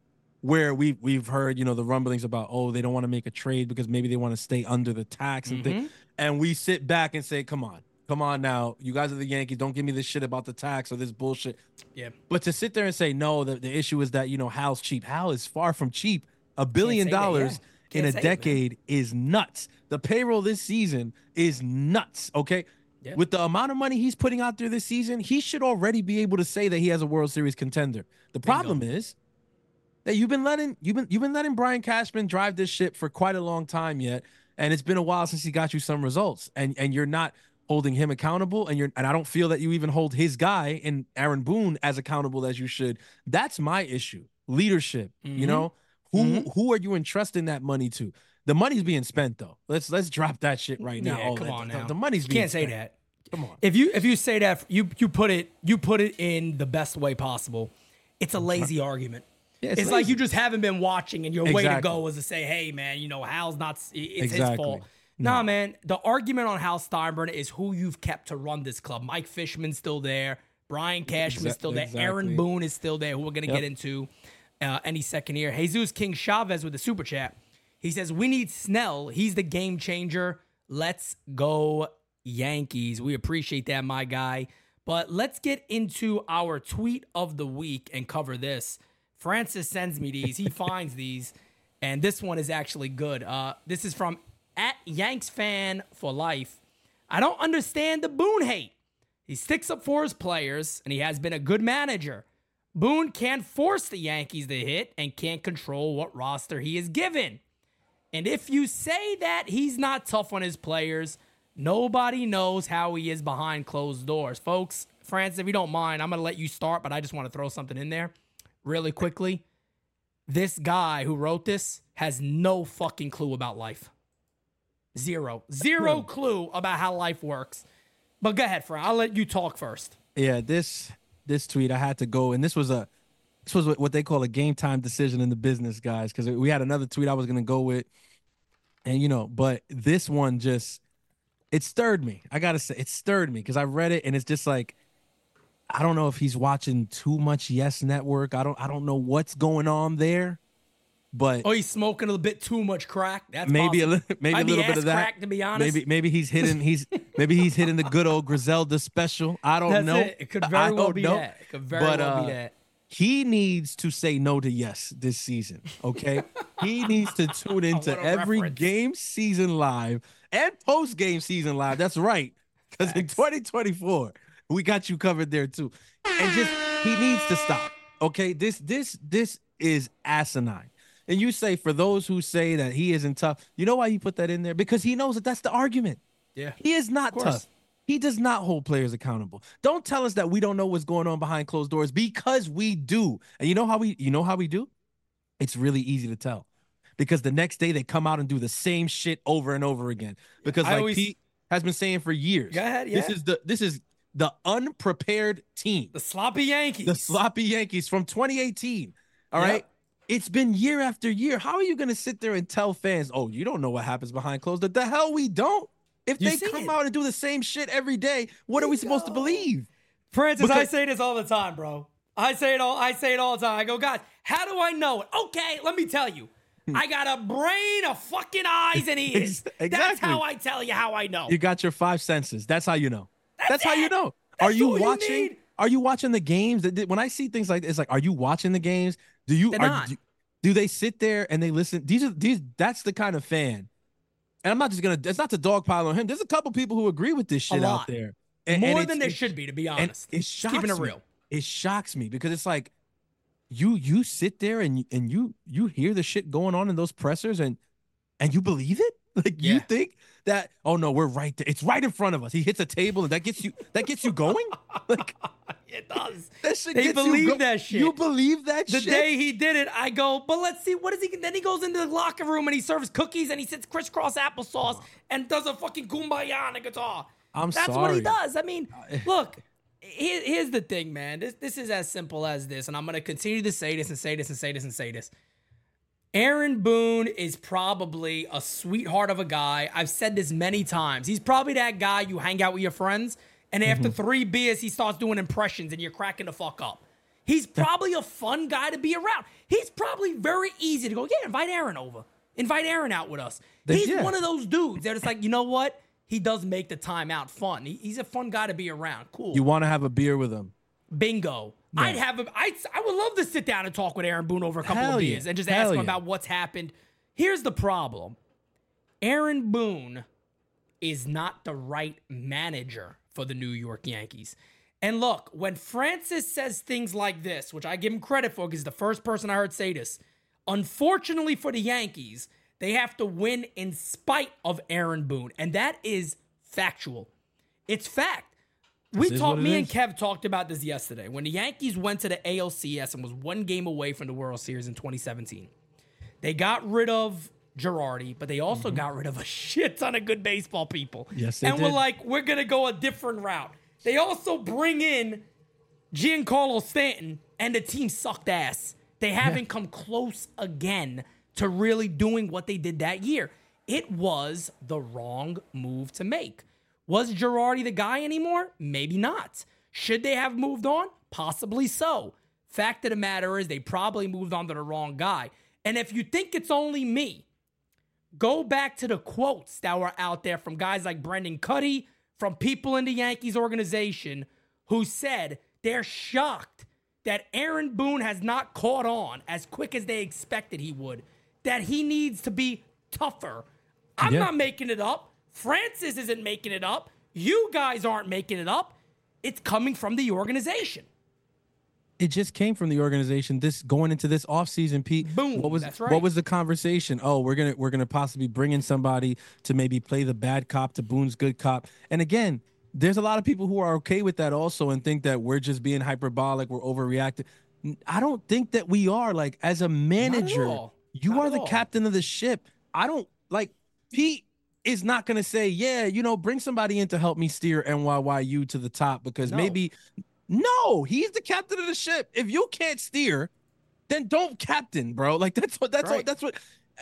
where we've we've heard, you know, the rumblings about, oh, they don't want to make a trade because maybe they want to stay under the tax and things, and we sit back and say, "Come on, come on, now, you guys are the Yankees. Don't give me this shit about the tax or this bullshit." Yeah. But to sit there and say no, the, the issue is that you know Hal's cheap. Hal is far from cheap. A billion that, yeah. dollars in a say it, decade is nuts. The payroll this season is nuts. Okay. Yeah. With the amount of money he's putting out there this season, he should already be able to say that he has a World Series contender. The problem is that you've been letting you've been you've been letting Brian Cashman drive this ship for quite a long time yet, and it's been a while since he got you some results, and and you're not holding him accountable, and you're and I don't feel that you even hold his guy and Aaron Boone as accountable as you should. That's my issue. Leadership. Mm-hmm. You know who who are you entrusting that money to? The money's being spent though. Let's let's drop that shit right now. Yeah, come the- on now. The money's being You can't say that. Come on. If you if you say that you you put it you put it in the best way possible, it's a lazy argument. Yeah, it's it's like you just haven't been watching, and your way to go is to say, "Hey, man, you know Hal's not. It's his Exactly. fault." Nah, man. The argument on Hal Steinbrenner is who you've kept to run this club. Mike Fishman's still there. Brian Cashman's still there. Aaron. Boone is still there. Who we're gonna Yep. get into uh, any second here. Jesus King Chavez with the super chat. He says, "We need Snell. He's the game changer. Let's go Yankees. We appreciate that, my guy. But let's get into our tweet of the week and cover this. Francis sends me these. He finds these, and this one is actually good. Uh, this is from at Yanks fan for life. I don't understand the Boone hate. He sticks up for his players, and he has been a good manager. Boone can't force the Yankees to hit and can't control what roster he is given. And if you say that he's not tough on his players, nobody knows how he is behind closed doors. Folks, Francis, if you don't mind, I'm going to let you start, but I just want to throw something in there really quickly. This guy who wrote this has no fucking clue about life. Zero. Zero hmm. clue about how life works. But go ahead, Fran. I'll let you talk first. Yeah, this this tweet I had to go, and this was a this was what- what they call a game time decision in the business, guys. Because we had another tweet I was gonna go with, and you know, but this one just it stirred me. I gotta say, it stirred me because I read it, and it's just like I don't know if he's watching too much Yes Network. I don't I don't know what's going on there, but Oh, he's smoking a bit too much crack. That's maybe a possible. little maybe a little bit of that. crack, to be honest. Maybe maybe he's hitting he's maybe he's hitting the good old Griselda special. I don't That's know. it. It could I very well be know. that. It could very But, well uh, be that. He needs to say no to yes this season. Okay, he needs to tune into every reference. game season live and post game season live. That's right, because in 2024 we got you covered there too. And just he needs to stop. Okay, this this this is asinine. And you say for those who say that he isn't tough, you know why he put that in there? Because he knows that that's the argument. Yeah. He is not tough. He does not hold players accountable. Don't tell us that we don't know what's going on behind closed doors because we do. And you know how we you know how we do? It's really easy to tell. Because the next day they come out and do the same shit over and over again. Because I like always- Pete has been saying for years. Go ahead, This is the this is the unprepared team. The sloppy Yankees. The sloppy Yankees from 2018. All Yep. right. It's been year after year. How are you going to sit there and tell fans, oh, you don't know what happens behind closed doors? The hell we don't. If You they come it. out and do the same shit every day, what are we supposed to believe? Francis, I say this all the time, bro. I say it all. I say it all the time. I go, guys, how do I know it? Okay, let me tell you. Hmm. I got a brain, a fucking eyes, and ears. Ex- That's how I tell you how I know. You got your five senses. That's how you know. That's, how you know. That's are you all you watching? are you watching the games? That- When I see things like this, like, are you watching the games? Do you They're are, not. you Do they sit there and they listen? These are these. That's the kind of fan. And I'm not just gonna. It's not to dogpile on him. There's a couple people who agree with this shit out there. And- More and than there should be, to be honest. it shocks keeping it me. real. It shocks me because it's like you you sit there and and you you hear the shit going on in those pressers and and you believe it. Like you think that oh no we're right there. It's right in front of us. He hits a table and that gets you that gets you going. Like It does. that shit. They believe go- that shit. You believe that The shit. day he did it, I go, but let's see, what is he? Then he goes into the locker room and he serves cookies and he sits crisscross applesauce uh. and does a fucking kumbaya on a guitar. I'm That's what he does. I mean, uh, eh. look, here- here's the thing, man. This this is as simple as this, and I'm gonna continue to say this and say this and say this and say this. Aaron Boone is probably a sweetheart of a guy. I've said this many times. He's probably that guy you hang out with your friends, and after mm-hmm. three beers, he starts doing impressions, and you're cracking the fuck up. He's probably a fun guy to be around. He's probably very easy to go, yeah, invite Aaron over. Invite Aaron out with us. They- He's yeah. one of those dudes that it's like, you know what? He does make the time out fun. He- he's a fun guy to be around. Cool. You want to have a beer with him. Bingo. I'd have him. I'd, I would love to sit down and talk with Aaron Boone over a couple Hell of yeah. beers and just Hell ask him yeah. about what's happened. Here's the problem Aaron Boone is not the right manager for the New York Yankees. And look, when Francis says things like this, which I give him credit for because he's the first person I heard say this, unfortunately for the Yankees, they have to win in spite of Aaron Boone. And that is factual. It's fact. We talked, me and. Kev talked about this yesterday. When the Yankees went to the ALCS and was one game away from the World Series in 2017, they got rid of Girardi, but they also got rid of a shit ton of good baseball people. Mm-hmm. Yes, they and we're like, we're gonna go a different route. They also bring in Giancarlo Stanton, and the team sucked ass. They haven't come close again to really doing what they did that year. It was the wrong move to make. Was Girardi the guy anymore? Maybe not. Should they have moved on? Possibly so. Fact of the matter is, they probably moved on to the wrong guy. And if you think it's only me, go back to the quotes that were out there from guys like Brendan Kuty, from people in the Yankees organization who said they're shocked that Aaron Boone has not caught on as quick as they expected he would, that he needs to be tougher. I'm Yeah. not making it up. Francis isn't making it up. You guys aren't making it up. It's coming from the organization. It just came from the organization. This going into this offseason, Pete. Boom, What was that's right. what was the conversation? Oh, we're gonna we're gonna possibly bring in somebody to maybe play the bad cop to Boone's good cop. And again, there's a lot of people who are okay with that also and think that we're just being hyperbolic, we're overreacting. I don't think that we are. Like as a manager, you Not are the all. captain of the ship. I don't like Pete is not going to say, yeah, you know, bring somebody in to help me steer NYYU to the top because No. maybe no, he's the captain of the ship. If you can't steer, then don't captain, bro. Like that's what that's what that's what.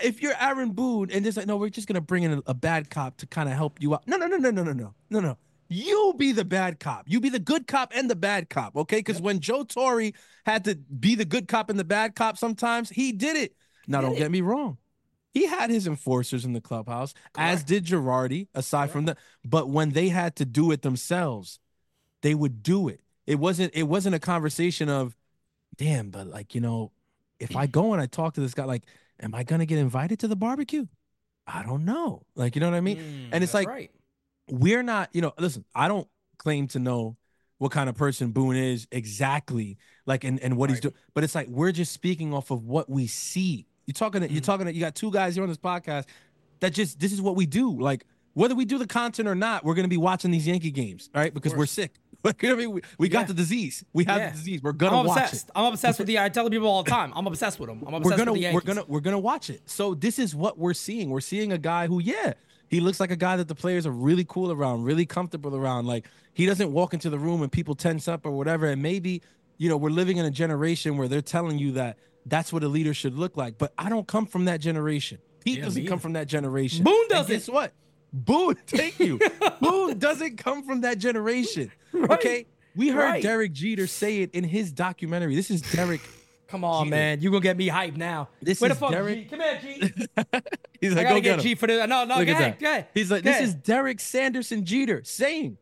If you're Aaron Boone and just like, no, we're just gonna bring in a, a bad cop to kind of help you out. No, no, no, no, no, no, no, no, no. You be the bad cop. You be the good cop and the bad cop, okay? Because when Joe Torre had to be the good cop and the bad cop, sometimes he did it. Now, don't get me wrong. He had his enforcers in the clubhouse, as did Girardi, aside from that. But when they had to do it themselves, they would do it. It wasn't it wasn't a conversation of, damn, but like, you know, if I go and I talk to this guy, like, am I gonna get invited to the barbecue? I don't know. Like, you know what I mean? Mm, and it's like right. we're not, you know, listen, I don't claim to know what kind of person Boone is exactly, like and, and what he's doing. But it's like we're just speaking off of what we see. You're talking Mm-hmm. you're talking you got two guys here on this podcast that just this is what we do. Like whether we do the content or not, we're gonna be watching these Yankee games, right? Because we're sick. Like, you know what I mean? We, we Yeah. got the disease. We have Yeah. the disease. We're gonna I'm watch it. I'm obsessed with the. I tell people all the time. I'm obsessed with them. I'm obsessed We're gonna with the we're gonna we're gonna watch it. So this is what we're seeing. We're seeing a guy who, yeah, he looks like a guy that the players are really cool around, really comfortable around. Like he doesn't walk into the room and people tense up or whatever. And maybe, you know, we're living in a generation where they're telling you that that's what a leader should look like. But I don't come from that generation. Pete Yeah, doesn't come from that generation. Boone doesn't. guess what? Boone, thank you. Boone doesn't come from that generation. Okay. We heard Right. Derek Jeter say it in his documentary. This is Derek. Come on, Jeter. man. You gonna get me hyped now. This Where is the fuck, Derek- G? Come here, G. He's like, I gotta go get, get. G for the. No, no. Look go ahead. Go ahead. He's like, Go this ahead. is Derek Sanderson Jeter saying,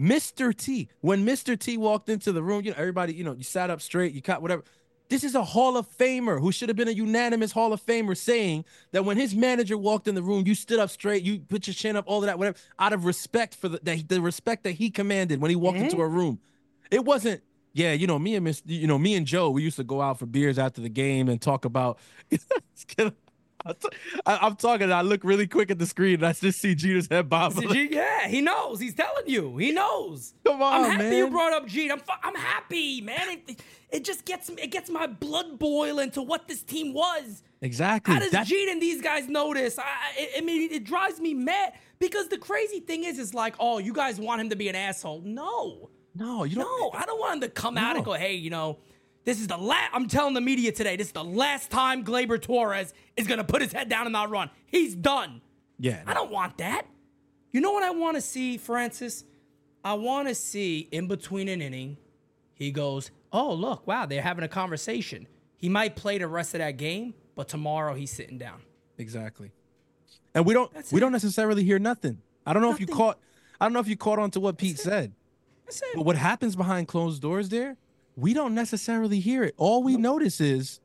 Mr. T. When Mr. T walked into the room, you know, everybody, you know, you sat up straight, you caught whatever. This is a Hall of Famer who should have been a unanimous Hall of Famer saying that when his manager walked in the room, you stood up straight, you put your chin up, all of that, whatever, out of respect for the the, the respect that he commanded when he walked into a room. It wasn't, yeah, you know, me and Miss, you know, me and Joe, we used to go out for beers after the game and talk about. I- I'm talking. I look really quick at the screen and I just see Jeter's head bob. See, G- yeah, he knows. He's telling you. He knows. Come on, I'm happy man. you brought up Jeet. I'm fu- I'm happy, man. It, it just gets it gets my blood boiling to what this team was. Exactly. How does That's- and these guys notice? I, I, I mean, it drives me mad because the crazy thing is, is like, oh, you guys want him to be an asshole? No, no, you don't. no, I don't want him to come out and No. go, hey, you know, this is the last. I'm telling the media today, this is the last time Gleyber Torres is gonna put his head down and not run. He's done. Yeah. I don't want that. You know what I want to see, Francis? I want to see in between an inning, he goes, Oh, look, wow, they're having a conversation. He might play the rest of that game, but tomorrow he's sitting down. Exactly. And we don't That's we it. don't necessarily hear nothing. I don't know if you caught I don't know if you caught on to what Pete said. But what happens behind closed doors there, we don't necessarily hear it. All we notice is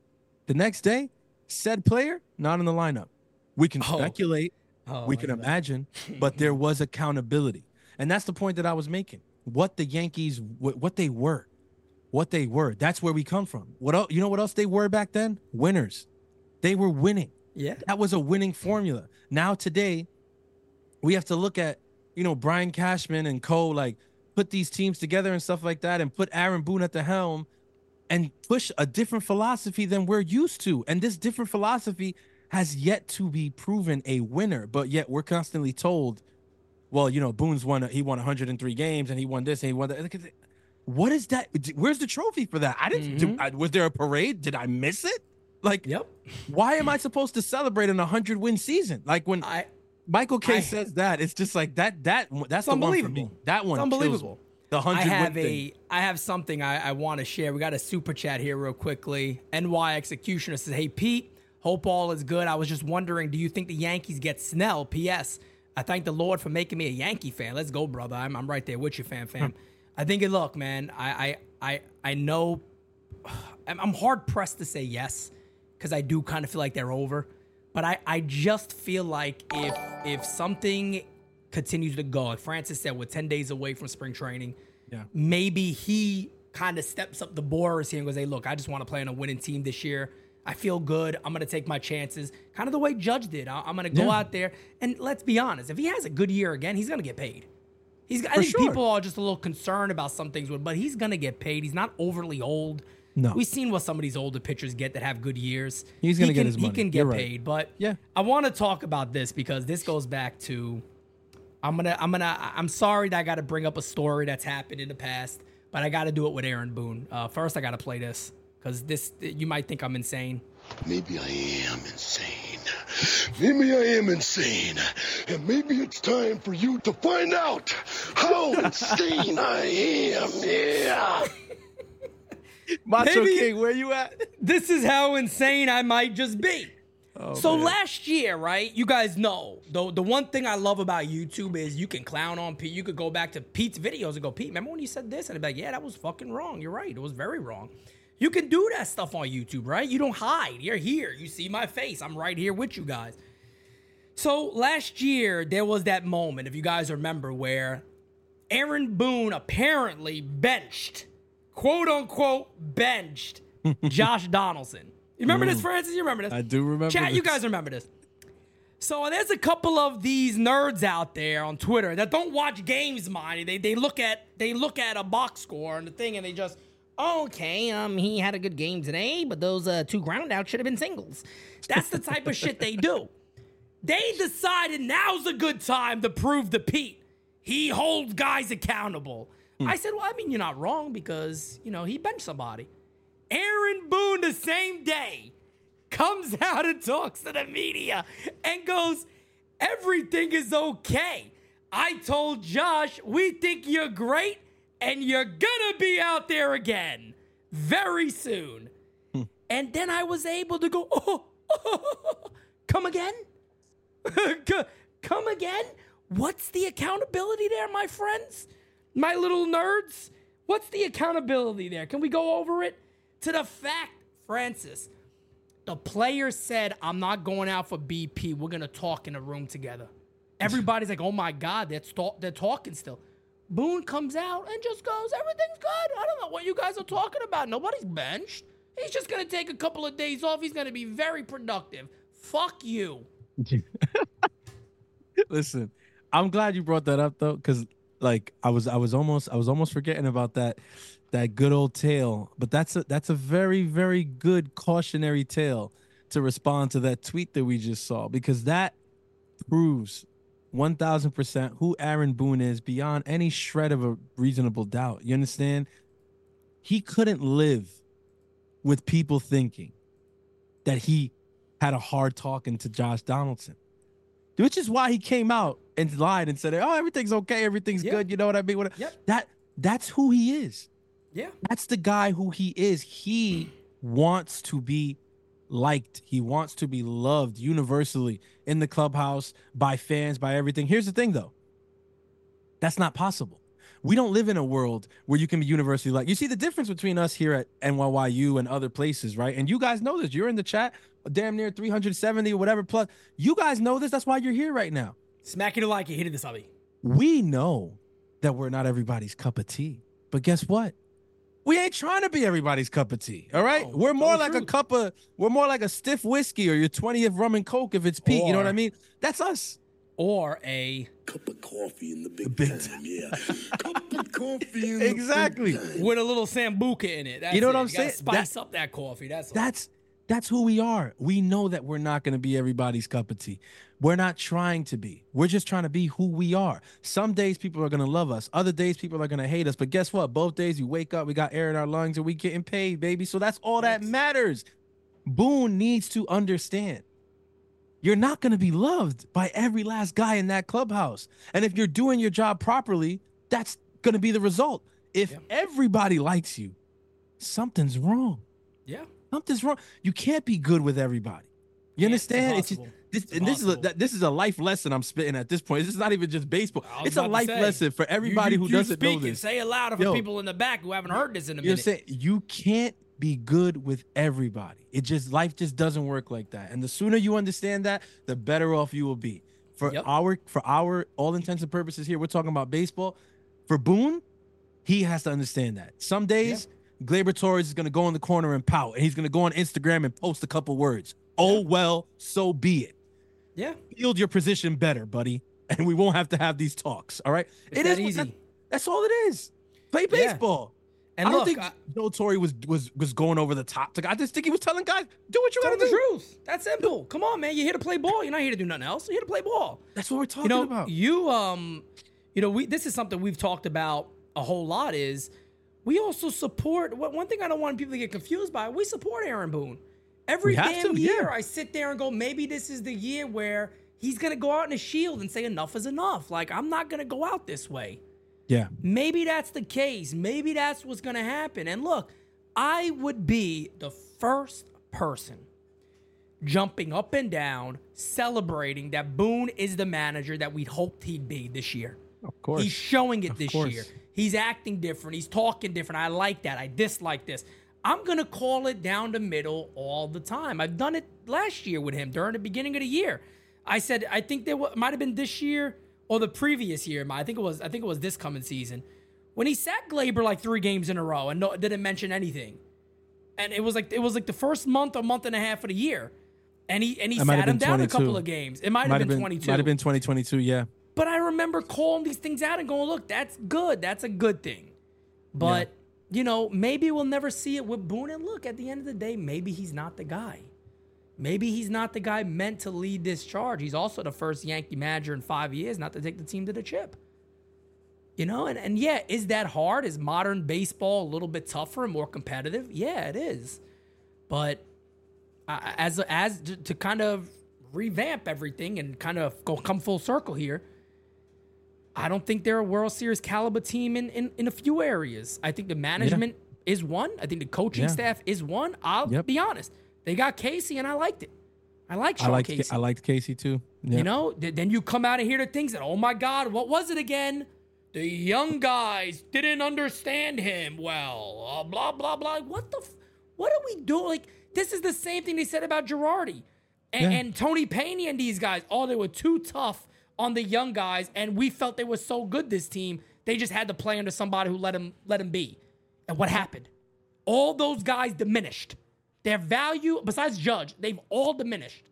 the next day, said player not in the lineup. We can Oh. speculate, Oh, we can imagine, but there was accountability. And that's the point that I was making. What the Yankees what, what they were. What they were. That's where we come from. What else, you know what else they were back then? Winners. They were winning. Yeah. That was a winning formula. Now today, we have to look at, you know, Brian Cashman and Co. like put these teams together and stuff like that, and put Aaron Boone at the helm, and push a different philosophy than we're used to. And this different philosophy has yet to be proven a winner, but yet we're constantly told, well, you know, Boone's won. He won 103 games, and he won this, and he won that. Look at it. What is that? Where's the trophy for that? I didn't. do- mm-hmm. I, was there a parade? Did I miss it? Like, Yep. why am I supposed to celebrate an 100 win season? Like when I Michael Kay I- says that, it's just like that. That that's the one for me. unbelievable. That one, It's unbelievable. The I 100 have a. I have something I, I want to share. We got a super chat here real quickly. NY Executioner says, Hey Pete, hope all is good. I was just wondering, do you think the Yankees get Snell? P.S. I thank the Lord for making me a Yankee fan. Let's go, brother. I'm, I'm right there with you, fam fam. Hmm. I think it look, man, I I I, I know I'm, I'm hard pressed to say yes because I do kind of feel like they're over. But I, I just feel like if if something continues to go, like Francis said, we're 10 days away from spring training. Yeah. Maybe he kind of steps up the Boras here and goes, hey, look, I just want to play on a winning team this year. I feel good. I'm going to take my chances. Kind of the way Judge did. I- I'm going to go Yeah. out there. And let's be honest, if he has a good year again, he's going to get paid. He's, I For think sure. people are just a little concerned about some things, but he's going to get paid. He's not overly old. No. We've seen what some of these older pitchers get that have good years. He's gonna He get can- his He can get right. paid, but Yeah. I want to talk about this because this goes back to I'm gonna I'm gonna I'm sorry that I got to bring up a story that's happened in the past, but I got to do it with Aaron Boone. Uh, first, I got to play this because this you might think I'm insane. Maybe I am insane. Maybe I am insane. And maybe it's time for you to find out how insane I am. Yeah. Macho Maybe- King, where you at? This is how insane I might just be. Oh, so last year, right? You guys know the the one thing I love about YouTube is you can clown on Pete. You could go back to Pete's videos and go, Pete, remember when you said this? And I'd be like, yeah, that was fucking wrong. You're right. It was very wrong. You can do that stuff on YouTube, right? You don't hide. You're here. You see my face. I'm right here with you guys. So last year there was that moment, if you guys remember, where Aaron Boone apparently benched, quote unquote, benched Josh Donaldson. You remember this, Francis? You remember this? I do remember Chat, you guys remember this. So there's a couple of these nerds out there on Twitter that don't watch games, mind. They they look at they look at a box score and the thing, and they just okay, um, he had a good game today, but those uh, two ground outs should have been singles. That's the type of shit they do. They decided now's a good time to prove to Pete he holds guys accountable. Hmm. I said, well, I mean, you're not wrong because you know he benched somebody. Aaron Boone the same day comes out and talks to the media and goes, Everything is okay. I told Josh, we think you're great and you're gonna be out there again very soon. Hmm. and then I was able to go, Oh, come again? Come again? What's the accountability there, my friends? My little nerds? What's the accountability there? Can we go over it? To the fact Francis, the player said, I'm not going out for BP. We're going to talk in a room together. Everybody's like, oh my God, they're, they're talking still. Boone comes out and just goes, everything's good. I don't know what you guys are talking about. Nobody's benched. He's just going to take a couple of days off. He's going to be very productive. Fuck you. Listen, I'm glad you brought that up though, because like I was I was almost I was almost forgetting about that that good old tale. But that's a that's a very, very good cautionary tale to respond to that tweet that we just saw, because that proves one thousand percent who Aaron Boone is beyond any shred of a reasonable doubt. You understand? He couldn't live with people thinking that he had a hard talking to Josh Donaldson which is why he came out and lied and said, "Oh, everything's okay, everything's Yeah. good." You know what I mean? What- Yep. That that's who he is. Yeah. That's the guy who he is. He wants to be liked. He wants to be loved universally in the clubhouse by fans, by everything. Here's the thing, though. That's not possible. We don't live in a world where you can be universally liked. You see the difference between us here at NYYU and other places, right? And you guys know this. You're in the chat, damn near 370 or whatever plus. You guys know this. That's why you're here right now Smack it like you hit it this hobby. we know that we're not everybody's cup of tea. But guess what? We ain't trying to be everybody's cup of tea. All right. No, we're more no like a cup of we're more like a stiff whiskey or your 20th rum and coke if it's Pete. you know what I mean? That's us. Or a Cup of coffee in the big, big time, yeah. Cup of coffee in the Exactly. big time. with a little sambuca in it. That's You know what it. I'm gotta saying? Spice up that coffee. That's all. That's that's who we are. We know that we're not going to be everybody's cup of tea. We're not trying to be. We're just trying to be who we are. Some days people are going to love us. Other days people are going to hate us. But guess what? Both days we wake up, we got air in our lungs, and we getting paid, baby. So that's all that matters. Boone needs to understand. You're not going to be loved by every last guy in that clubhouse. And if you're doing your job properly, that's going to be the result. If Yeah. everybody likes you, something's wrong yeah. something's wrong. You can't be good with everybody. You. It's understand? It's just, this, It's and this is a, this is a life lesson I'm spitting at this point. This is not even just baseball. It's a life say, lesson for everybody you, who you doesn't know this. Say it louder for Yo. people in the back who haven't heard this in a minute. saying you can't be good with everybody. It just life just doesn't work like that. And the sooner you understand that, the better off you will be. For Yep. our for our all intents and purposes here, we're talking about baseball. For Boone, he has to understand that. Some days, Gleyber Torres is gonna go in the corner and pout, and he's gonna go on Instagram and post a couple words. Oh well, so be it. yeah. Field your position better, buddy, and we won't have to have these talks. All right, It's It that is easy. that- that's all it is. Play Yeah. And I don't look, think I- Joe Torre was was was going over the top. To, I just think he was telling guys, do what you gotta the do. truth. That's simple. Come on, man. You're here to play ball. You're not here to do nothing else. You're here to play ball. That's what we're talking you know, about. you um, you know, we this is something we've talked about a whole lot. Is we also support. What one thing I don't want people to get confused by. We support Aaron Boone. Every damn to, year, yeah. I sit there and go, maybe this is the year where he's gonna go out in a shield and say enough is enough. Like I'm not gonna go out this way. Yeah, Maybe that's the case. Maybe that's what's going to happen. And look, I would be the first person jumping up and down, celebrating that Boone is the manager that we'd hoped he'd be this year. of course. He's showing it this course. year. He's acting different. He's talking different. I like that. I dislike this. I'm going to call it down the middle all the time. I've done it last year with him during the beginning of the year. I said I think there might have been this year or the previous year. I think it was I think it was this coming season when he sat Gleyber like 3 games in a row and no, didn't mention anything. And it was like it was like the first month or month and a half of the year. And he and he sat him been down a couple of games. It might, have been, 22. Might have been 2022. Yeah. But I remember calling these things out and going, look, that's good. That's a good thing. But, you know, maybe we'll never see it with Boone. And look, at the end of the day, maybe he's not the guy. Maybe he's not the guy meant to lead this charge. He's also the first Yankee manager in five years not to take the team to the chip. You know, and, and yeah, is that hard? Is modern baseball a little bit tougher and more competitive? Yeah, it is. But uh, as as to, to kind of revamp everything and kind of go come full circle here, I don't think they're a World Series caliber team in in, in a few areas. I think the management is one. I think the coaching Yeah. staff is one. I'll Yep. be honest. They got Casey, and I liked it. I like I Sean liked Casey. I liked Casey too. Yeah. You know, Th- then you come out and hear the things that, oh my God, what was it again? The young guys didn't understand him well. Uh, blah blah blah. What the? F- what are we doing? Like This is the same thing they said about Girardi and, Yeah. and Tony Pena and these guys. Oh, they were too tough on the young guys, and we felt they were so good. This team, they just had to play under somebody who let them let them be. And what happened? All those guys diminished. Their value, besides Judge, they've all diminished.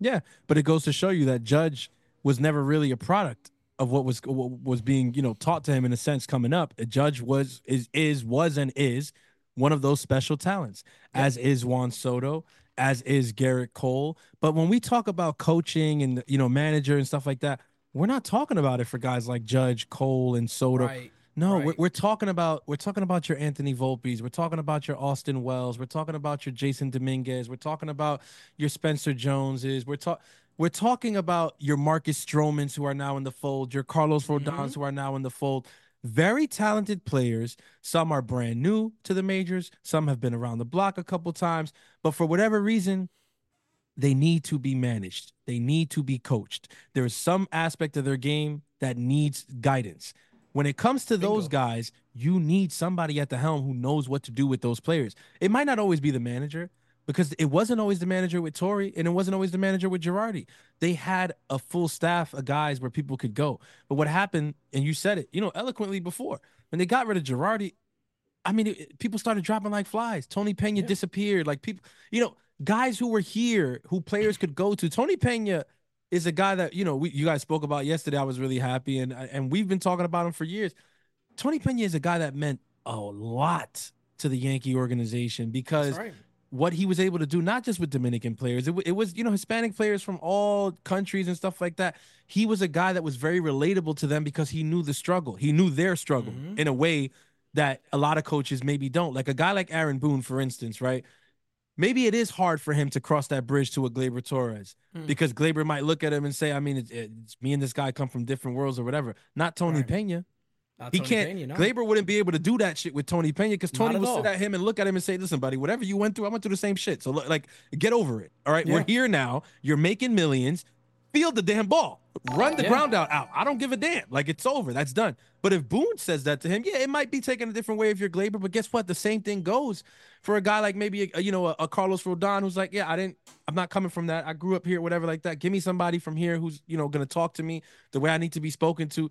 Yeah, but it goes to show you that Judge was never really a product of what was what was being you know taught to him in a sense coming up. Judge was is is was and is one of those special talents, as is Juan Soto, as is Gerrit Cole. But when we talk about coaching and you know manager and stuff like that, we're not talking about it for guys like Judge, Cole, and Soto. Right. No, Right. we're, we're talking about we're talking about your Anthony Volpes. We're talking about your Austin Wells. We're talking about your Jasson Dominguez. We're talking about your Spencer Joneses. We're talking we're talking about your Marcus Stromans who are now in the fold. Your Carlos mm-hmm. Rodons who are now in the fold. Very talented players. Some are brand new to the majors. Some have been around the block a couple times. But for whatever reason, they need to be managed. They need to be coached. There is some aspect of their game that needs guidance. When it comes to those guys, you need somebody at the helm who knows what to do with those players. It might not always be the manager because it wasn't always the manager with Torre and it wasn't always the manager with Girardi. They had a full staff of guys where people could go. But what happened, and you said it, you know, eloquently before, when they got rid of Girardi, I mean, it, people started dropping like flies. Tony Pena disappeared. Like people, you know, guys who were here, who players could go to. Tony Pena is a guy that you know we, you guys spoke about yesterday. I was really happy, and and we've been talking about him for years. Tony Pena is a guy that meant a lot to the Yankee organization because right. what he was able to do, not just with Dominican players, it, it was, you know, Hispanic players from all countries and stuff like that. He was a guy that was very relatable to them because he knew the struggle. He knew their struggle mm-hmm. in a way that a lot of coaches maybe don't. Like a guy like Aaron Boone, for instance, right? Maybe it is hard for him to cross that bridge to a Gleyber Torres hmm. because Gleyber might look at him and say, I mean, it's, it's me and this guy come from different worlds or whatever. Not Tony Right. Pena. Not He Tony can't. Pena, no. Gleyber wouldn't be able to do that shit with Tony Pena because Tony would all. sit at him and look at him and say, "Listen, buddy, whatever you went through, I went through the same shit. So look, like, get over it. All right, we're here now. You're making millions. Field the damn ball. Run the Yeah. ground out. Out. I don't give a damn. Like it's over. That's done. But if Boone says that to him, yeah, it might be taken a different way if you're Gleyber. But guess what? The same thing goes for a guy like maybe a, you know a, a Carlos Rodon who's like, yeah, I didn't. I'm not coming from that. I grew up here, whatever, like that. Give me somebody from here who's you know gonna talk to me the way I need to be spoken to.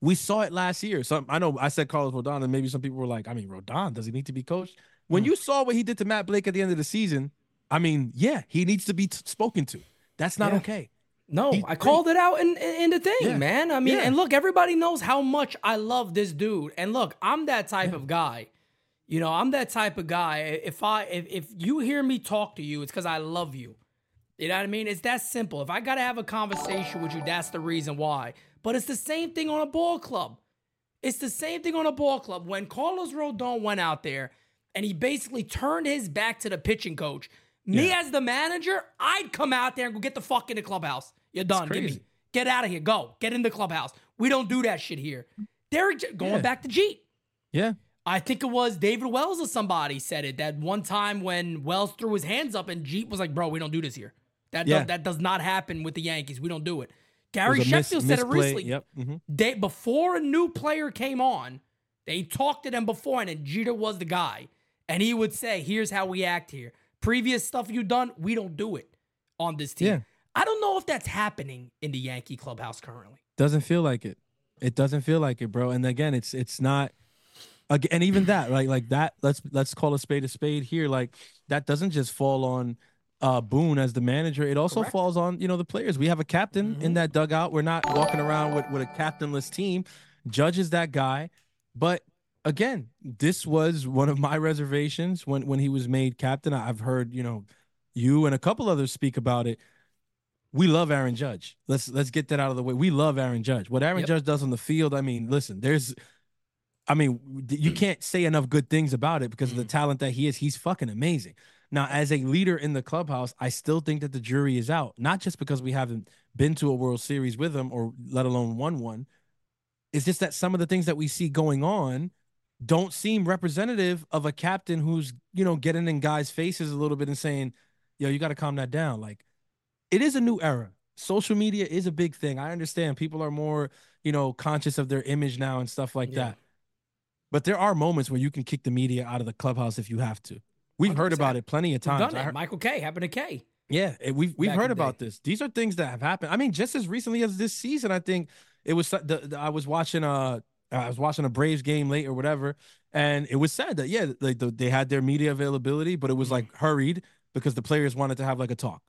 We saw it last year. Some I know I said Carlos Rodon, and maybe some people were like, I mean, Rodon, does he need to be coached? When Hmm. you saw what he did to Matt Blake at the end of the season, I mean, yeah, he needs to be t- spoken to. That's not Yeah. okay. No, He's I called it out in, in in the thing, Yeah. man. I mean, Yeah. and look, everybody knows how much I love this dude. And look, I'm that type of guy. You know, I'm that type of guy. If I if, if you hear me talk to you, it's because I love you. You know what I mean? It's that simple. If I gotta have a conversation with you, that's the reason why. But it's the same thing on a ball club. It's the same thing on a ball club. When Carlos Rodon went out there and he basically turned his back to the pitching coach, me as the manager, I'd come out there and go get the fuck in the clubhouse. You're done. Give me, get out of here. Go. Get in the clubhouse. We don't do that shit here. Derek, going Yeah. back to Jeet. Yeah. I think it was David Wells or somebody said it that one time when Wells threw his hands up and Jeet was like, "Bro, we don't do this here. That Yeah. does, that does not happen with the Yankees. We don't do it." Gary miss- Sheffield said it recently. Yep. mhm. They before a new player came on, they talked to them before, and then Jeter was the guy, and he would say, "Here's how we act here. Previous stuff you done, we don't do it on this team." Yeah. I don't know if that's happening in the Yankee clubhouse currently. Doesn't feel like it. It doesn't feel like it, bro. And again, it's it's not. And even that, right? Like that. Let's let's call a spade a spade here. Like that doesn't just fall on uh Boone as the manager. It also Correct. falls on you know the players. We have a captain in that dugout. We're not walking around with with a captainless team. Judge is that guy, but again, this was one of my reservations when when he was made captain. I've heard you know you and a couple others speak about it. We love Aaron Judge. Let's let's get that out of the way. We love Aaron Judge. What Aaron Yep. Judge does on the field, I mean, listen, there's I mean, you can't say enough good things about it because of the mm-hmm. talent that he is. He's fucking amazing. Now, as a leader in the clubhouse, I still think that the jury is out. Not just because we haven't been to a World Series with him or let alone won one. It's just that some of the things that we see going on don't seem representative of a captain who's, you know, getting in guys' faces a little bit and saying, yo, you got to calm that down. Like, it is a new era. Social media is a big thing. I understand people are more, you know, conscious of their image now and stuff like Yeah. that. But there are moments where you can kick the media out of the clubhouse if you have to. we've heard 100%. about it plenty of We've times. heard- Michael Kay happened to K. Yeah, it- we've we've back heard about day. this. These are things that have happened. I mean, just as recently as this season, I think it was. The, the, I was watching uh I was watching a Braves game late or whatever, and it was said that yeah, like the, they had their media availability, but it was mm-hmm. like hurried because the players wanted to have like a talk.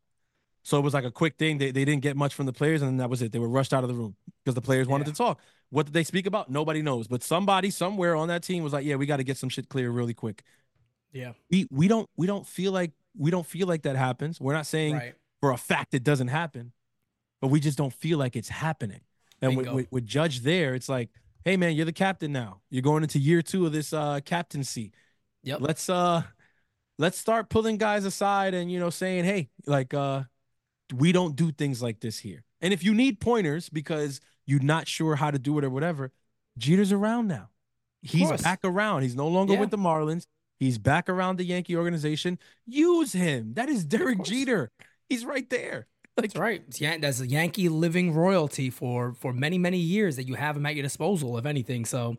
So it was like a quick thing. They they didn't get much from the players, and then that was it. They were rushed out of the room because the players wanted Yeah. to talk. What did they speak about? Nobody knows. But somebody somewhere on that team was like, yeah, we got to get some shit clear really quick. Yeah. We we don't we don't feel like we don't feel like that happens. We're not saying Right. for a fact it doesn't happen, but we just don't feel like it's happening. And with, with, with Judge there, it's like, hey man, you're the captain now. You're going into year two of this uh captaincy. Yep. Let's uh let's start pulling guys aside and you know saying, hey, like uh we don't do things like this here. And if you need pointers because you're not sure how to do it or whatever, Jeter's around now. He's back around. He's no longer Yeah. with the Marlins. He's back around the Yankee organization. Use him. That is Derek. Jeter. He's right there. Like That's right. Yan- That's a Yankee living royalty for for many many years that you have him at your disposal, if anything. So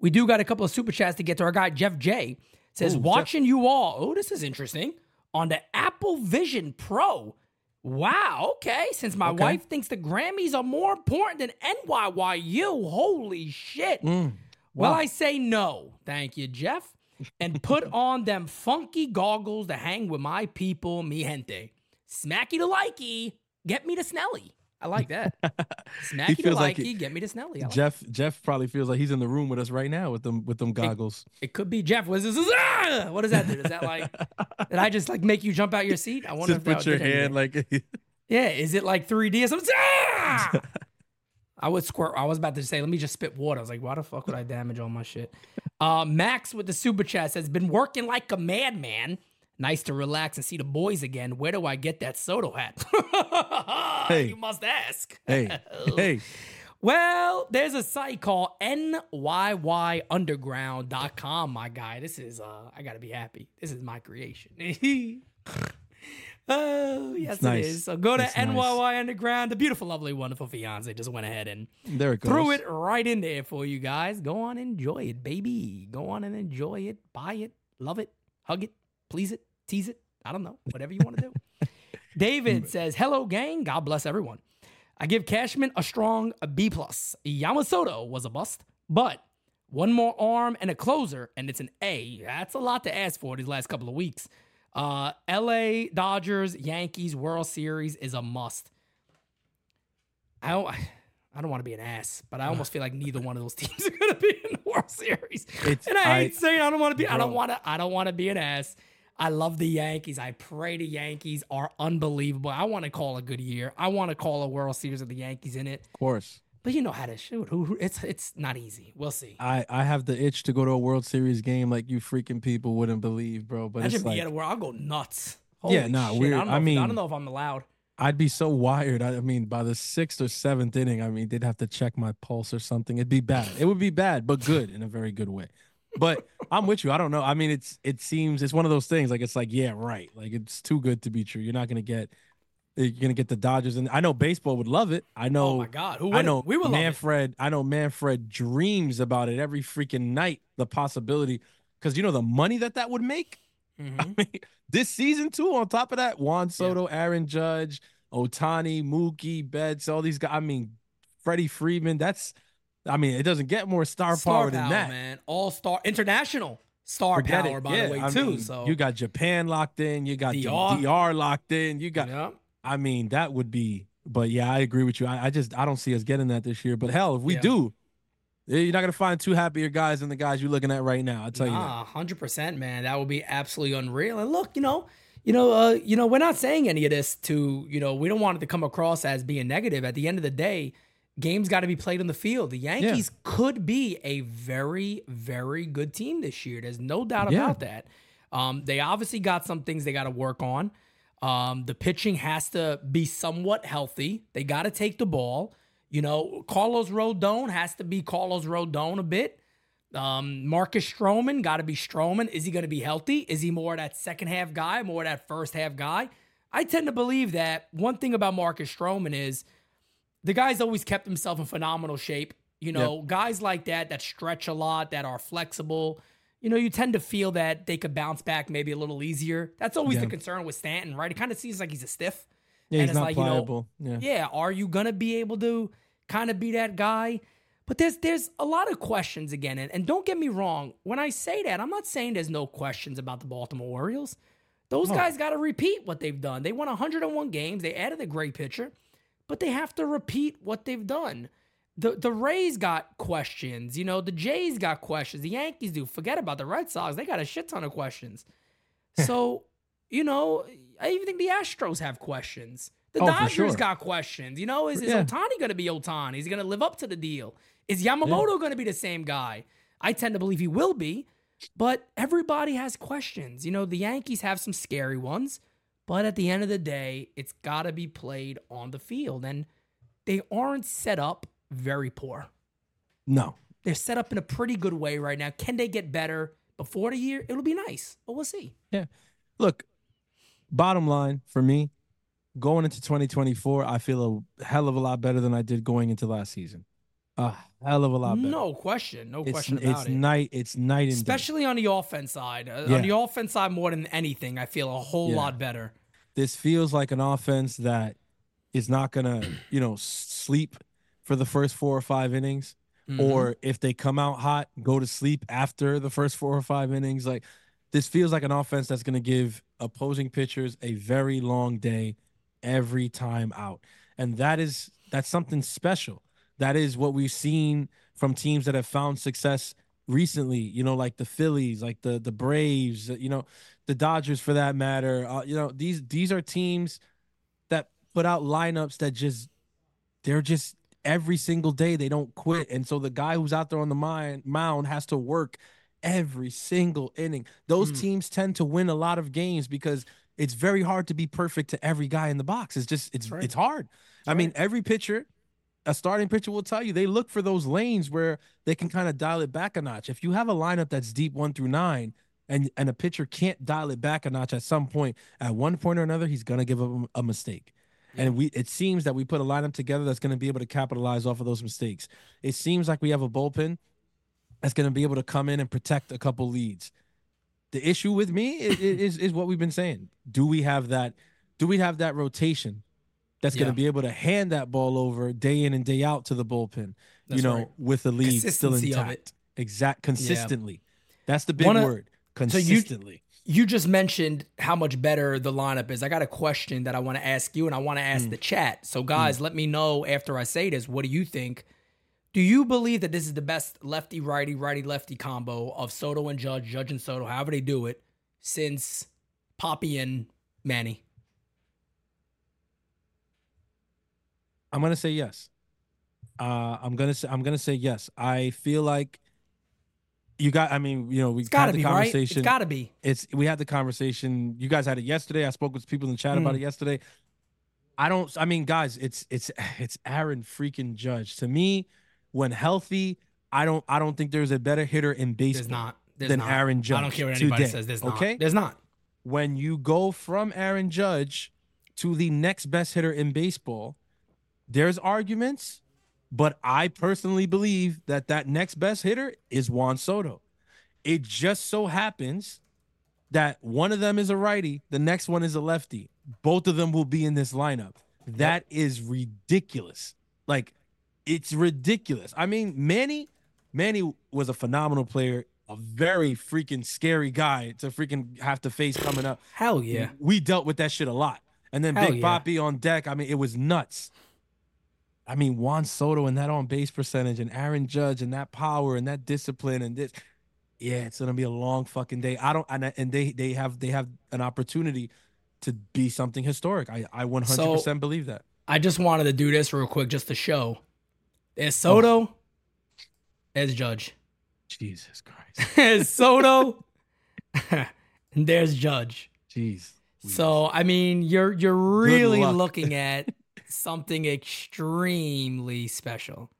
we do got a couple of super chats to get to. Our guy Jeff J says, Ooh, Jeff. "Watching you all. Oh, this is interesting on the Apple Vision Pro. Wow. Okay. Since my Okay. wife thinks the Grammys are more important than NYYU. Holy shit. Mm. Well, Wow. I say no. Thank you, Jeff. And put on them funky goggles to hang with my people, mi gente. Smacky to likey, get me to Snelly. I like that. Smacky to likey, like get me to Snelly. I like Jeff Jeff probably feels like he's in the room with us right now with them with them goggles. It could be Jeff. What is this? Ah! What does that do? Is that like, did I just like make you jump out your seat? I wonder Just if put your did anything. hand like Yeah, is it like 3D or something? Ah! I would squirt. I was about to say, let me just spit water. I was like, why the fuck would I damage all my shit? Uh, Max with the super chat has been working like a madman. Nice to relax and see the boys again. Where do I get that Soto hat? Hey. You must ask. hey hey Well, there's a site called NYYUnderground.com, my guy. This is uh I gotta be happy. This is my creation. oh, yes, nice. it is. So go to It's nice. NYY Underground. The beautiful, lovely, wonderful fiance just went ahead and there it goes. threw it right in there for you guys. Go on enjoy it, baby. Go on and enjoy it. Buy it, love it, hug it, please it, tease it. I don't know. Whatever you want to do. David says, Hello, gang. God bless everyone. I give Cashman a strong B plus. Yamamoto was a bust, but one more arm and a closer, and it's an A. That's a lot to ask for these last couple of weeks. Uh, LA Dodgers Yankees World Series is a must. I don't, I don't want to be an ass, but I almost feel like neither one of those teams are going to be in the World Series. It's- and I hate I- saying I don't want to be. I don't want to. I don't want to be an ass. I love the Yankees. I pray the Yankees are unbelievable. I want to call a good year. I want to call a World Series with the Yankees in it. Of course. But you know how to shoot. Who, who it's it's not easy. We'll see. I I have the itch to go to a World Series game like you freaking people wouldn't believe, bro. But Imagine it's like at a world. I'll go nuts. Yeah, Holy nah, shit. we're- I, I if- I don't know if I'm allowed. I'd be so wired. I, I mean, by the sixth or seventh inning, I mean, they'd have to check my pulse or something. It'd be bad. It would be bad, but good in a very good way. But I'm with you. I don't know. I mean, it's it seems it's one of those things. Like it's like, yeah, right. Like it's too good to be true. You're not gonna get you're gonna get the Dodgers, and I know baseball would love it. I know. Oh my God. Who I know We would. Manfred. I know Manfred dreams about it every freaking night. The possibility, because you know the money that that would make. Mhm. I mean, this season too. On top of that, Juan Soto, Aaron Judge, Ohtani, Mookie, Betts, all these guys. I mean, Freddie Freeman. That's. I mean, it doesn't get more star, Star power than that. man. All star international star Forget power, it. by yeah, the way, I too. mean, so you got Japan locked in. You got DR. DR locked in. You got. yeah. I mean, that would be. But yeah, I agree with you. I, I just I don't see us getting that this year. But hell, if we Yeah. do, eh, you're not gonna find two happier guys than the guys you're looking at right now. I'll tell you that. Hundred percent, man. That would be absolutely unreal. And look, you know, you know, uh, you know, we're not saying any of this to, you know, we don't want it to come across as being negative. At the end of the day, games got to be played on the field. The Yankees could be a very, very good team this year. There's no doubt Yeah. about that. Um, they obviously got some things they got to work on. Um, the pitching has to be somewhat healthy. They got to take the ball. You know, Carlos Rodon has to be Carlos Rodon a bit. Um, Marcus Stroman got to be Stroman. Is he going to be healthy? Is he more that second half guy, more that first half guy? I tend to believe that one thing about Marcus Stroman is the guy's always kept himself in phenomenal shape. You know, guys like that that stretch a lot, that are flexible. you know, you tend to feel that they could bounce back maybe a little easier. That's always Yeah. the concern with Stanton, right? It kind of seems like he's a stiff. Yeah, And he's it's not like, you know, pliable. yeah. Yeah, are you gonna be able to kind of be that guy? But there's there's a lot of questions again, and, and don't get me wrong. When I say that, I'm not saying there's no questions about the Baltimore Orioles. Those guys got to repeat what they've done. They won 101 games. They added a great pitcher, but they have to repeat what they've done. The the Rays got questions. You know, the Jays got questions. The Yankees do. Forget about the Red Sox. They got a shit ton of questions. So, you know, I even think the Astros have questions. The Oh, Dodgers sure. got questions. You know, is, is Yeah. Ohtani going to be Ohtani? Is he going to live up to the deal? Is Yamamoto going to be the same guy? I tend to believe he will be, but everybody has questions. You know, the Yankees have some scary ones, but at the end of the day, it's got to be played on the field. And they aren't set up very poor. No. They're set up in a pretty good way right now. Can they get better before the year? It'll be nice, but we'll see. Yeah. Look, bottom line for me, going into 2024, I feel a hell of a lot better than I did going into last season. A hell of a lot better. No question. No it's, question it's about it. night. It's night and day. Especially on the offense side. Uh, Yeah. On the offense side, more than anything, I feel a whole Yeah. lot better. This feels like an offense that is not gonna, you know, sleep for the first four or five innings, Mhm. or if they come out hot, go to sleep after the first four or five innings. Like this feels like an offense that's gonna give opposing pitchers a very long day every time out, and that is that's something special. That is what we've seen from teams that have found success recently. You know, like the Phillies, like the the Braves. You know, the Dodgers for that matter. Uh, you know, these these are teams that put out lineups that just they're just every single day they don't quit, and so the guy who's out there on the mound mound has to work every single inning. Those Mm. teams tend to win a lot of games because it's very hard to be perfect to every guy in the box. It's just it's right. it's hard. I mean, every pitcher, a starting pitcher will tell you they look for those lanes where they can kind of dial it back a notch. If you have a lineup that's deep one through nine, and and a pitcher can't dial it back a notch at some point, at one point or another, he's gonna give up a, a mistake. And we it seems that we put a lineup together that's gonna be able to capitalize off of those mistakes. It seems like we have a bullpen that's gonna be able to come in and protect a couple leads. The issue with me is, is is what we've been saying. Do we have that? Do we have that rotation that's going to be able to hand that ball over day in and day out to the bullpen? That's you know, right. with the lead still intact. Exact consistently. That's the big word. So you- Consistently. You just mentioned how much better the lineup is. I got a question that I want to ask you and I want to ask Mm. the chat. So, guys, let me know after I say this. What do you think? Do you believe that this is the best lefty righty, righty lefty combo of Soto and Judge, Judge and Soto, however they do it, since Papi and Manny? I'm gonna say yes. Uh, I'm gonna say I'm gonna say yes. I feel like you got. I mean, you know, we It's got had the be, right? conversation. It's got to be. it's we had the conversation. You guys had it yesterday. I spoke with people in the chat about Mm. it yesterday. I don't. I mean, guys, it's it's it's Aaron freaking Judge. To me, when healthy, I don't I don't think there's a better hitter in baseball There's not. There's than not. Aaron Judge. I don't care what anybody today, says. There's not. Okay, There's not. when you go from Aaron Judge to the next best hitter in baseball, there's arguments, but I personally believe that that next best hitter is Juan Soto. It just so happens that one of them is a righty, the next one is a lefty. Both of them will be in this lineup. That is ridiculous. Like it's ridiculous. I mean, Manny Manny was a phenomenal player, a very freaking scary guy to freaking have to face coming up. Hell yeah. We dealt with that shit a lot. And then Hell Big yeah. Papi on deck. I mean, it was nuts. I mean, Juan Soto and that on base percentage and Aaron Judge and that power and that discipline and this. Yeah, it's gonna be a long fucking day. I don't and, and they they have they have an opportunity to be something historic. I I 100% believe that. I just wanted to do this real quick just to show. There's Soto. Oh. There's Judge. Jesus Christ. There's Soto. and there's Judge. Jeez. So I mean, you're you're really looking at something extremely special.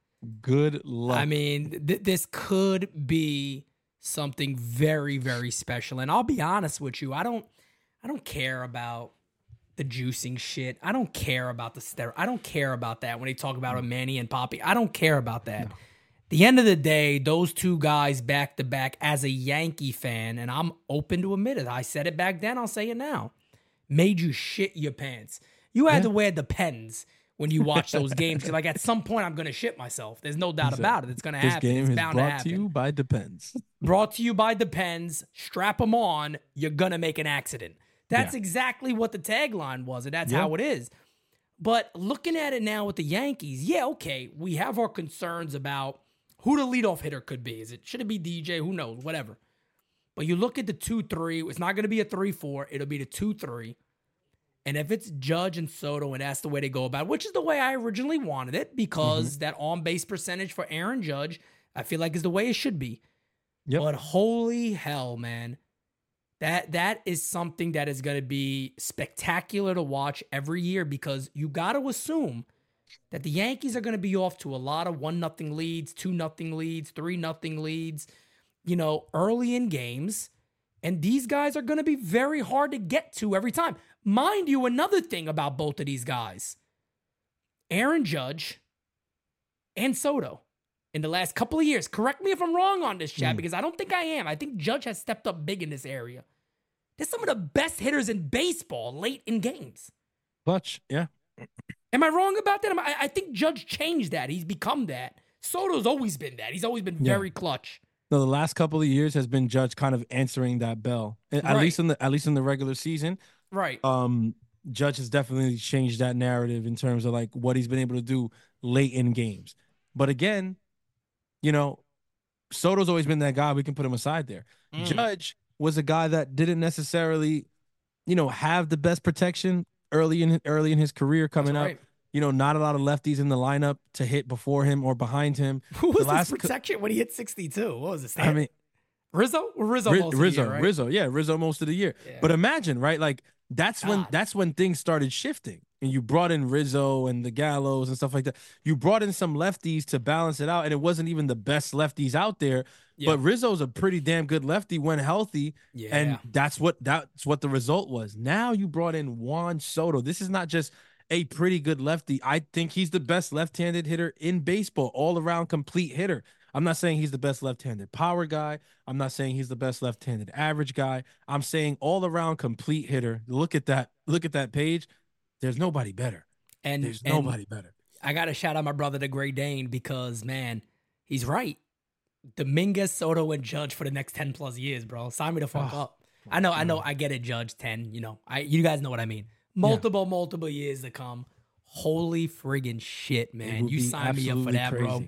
Good luck. I mean, th- this could be something very very special. And I'll be honest with you, I don't I don't care about the juicing shit. I don't care about the ster. I don't care about that when they talk about a Manny and Papi. I don't care about that. the end of the day, those two guys back to back as a Yankee fan, and I'm open to admit it. I said it back then, I'll say it now. Made you shit your pants. You had to wear the pens when you watch those games. 'cause, like at some point, I'm gonna shit myself. There's no doubt about it. It's gonna This happen. game it's is bound to brought happen. to you by Depends. Brought to you by Depends. Strap them on. You're gonna make an accident. That's Yeah. exactly what the tagline was, and that's Yeah. how it is. But looking at it now with the Yankees, yeah, okay, we have our concerns about who the leadoff hitter could be. Is it should it be DJ? Who knows? Whatever. But you look at the two three. It's not going to be a three four. It'll be the two three. And if it's Judge and Soto, and that's the way they go about it, which is the way I originally wanted it, because Mm-hmm. that on base percentage for Aaron Judge, I feel like is the way it should be. Yep. But holy hell, man. That that is something that is going to be spectacular to watch every year because you got to assume that the Yankees are going to be off to a lot of one nothing leads, two nothing leads, three nothing leads, you know, early in games, and these guys are going to be very hard to get to every time. Mind you, another thing about both of these guys, Aaron Judge and Soto in the last couple of years. Correct me if I'm wrong on this, chat, hmm. because I don't think I am. I think Judge has stepped up big in this area. They're some of the best hitters in baseball late in games. Clutch, yeah. Am I wrong about that? I, I think Judge changed that. He's become that. Soto's always been that. He's always been Yeah. very clutch. No, the last couple of years has been Judge kind of answering that bell. At Right. least in the at least in the regular season. Right. Um, Judge has definitely changed that narrative in terms of like what he's been able to do late in games. But again, you know, Soto's always been that guy. We can put him aside there. Mm. Judge was a guy that didn't necessarily, you know, have the best protection early in early in his career coming That's up. right. You know, not a lot of lefties in the lineup to hit before him or behind him. Who was last his protection when he hit 62? What was his it? I mean, Rizzo? Rizzo. Ri- most of the Rizzo, year, right? Rizzo, yeah, Rizzo most of the year. Yeah. But imagine, right? Like that's when that's when things started shifting, and you brought in Rizzo and the Gallos and stuff like that. You brought in some lefties to balance it out, and it wasn't even the best lefties out there. Yeah. But Rizzo's a pretty damn good lefty when healthy, Yeah. and that's what that's what the result was. Now you brought in Juan Soto. This is not just a pretty good lefty. I think he's the best left-handed hitter in baseball, all around complete hitter. I'm not saying he's the best left-handed power guy. I'm not saying he's the best left-handed average guy. I'm saying all around complete hitter. Look at that. Look at that page. There's nobody better. and, There's and nobody better. I got to shout out my brother, the Great Dane, because, man, he's right. Dominguez, Soto, and Judge for the next 10 plus years, bro. Sign me the fuck Oh, up. I know, I know, mm. I get it, Judge 10. You know, I you guys know what I mean. Multiple, multiple years to come. Holy friggin' shit, man. You sign me up for that, bro.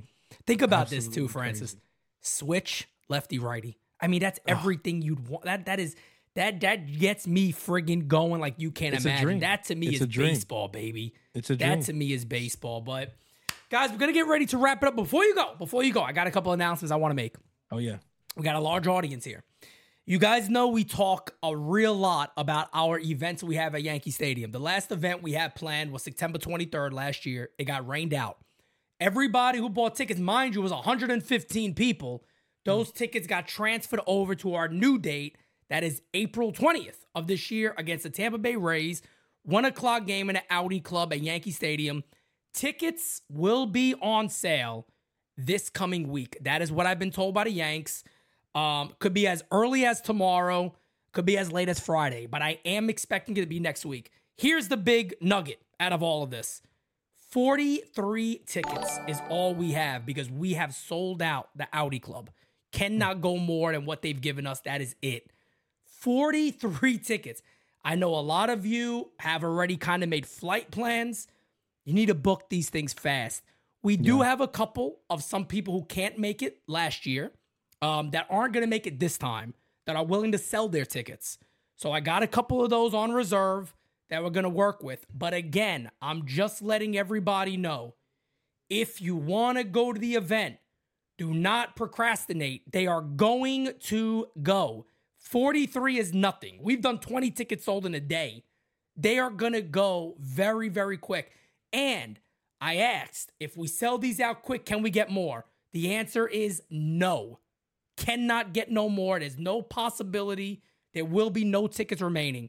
Think about this too, Francis. crazy. Switch lefty righty. I mean, that's everything you'd want. That that is that that gets me friggin' going like you can't It's imagine. That to me It's is baseball, baby. It's a dream. That to me is baseball. But guys, we're gonna get ready to wrap it up. Before you go, before you go, I got a couple announcements I want to make. Oh yeah. We got a large audience here. You guys know we talk a real lot about our events we have at Yankee Stadium. The last event we had planned was September 23rd last year. It got rained out. Everybody who bought tickets, mind you, was 115 people. Those tickets got transferred over to our new date. That is April 20th of this year against the Tampa Bay Rays. One o'clock game in the Audi Club at Yankee Stadium. Tickets will be on sale this coming week. That is what I've been told by the Yanks. Um, could be as early as tomorrow, could be as late as Friday, but I am expecting it to be next week. Here's the big nugget out of all of this 43 tickets is all we have because we have sold out the Audi Club. Cannot go more than what they've given us. That is it. 43 tickets. I know a lot of you have already kind of made flight plans. You need to book these things fast. We do have a couple of some people who can't make it last year um, that aren't going to make it this time that are willing to sell their tickets. So I got a couple of those on reserve that we're going to work with. But again, I'm just letting everybody know if you want to go to the event, do not procrastinate. They are going to go. 43 is nothing. We've done 20 tickets sold in a day. They are going to go very, very quick. And I asked if we sell these out quick, can we get more? The answer is no. Cannot get no more. There's no possibility. There will be no tickets remaining.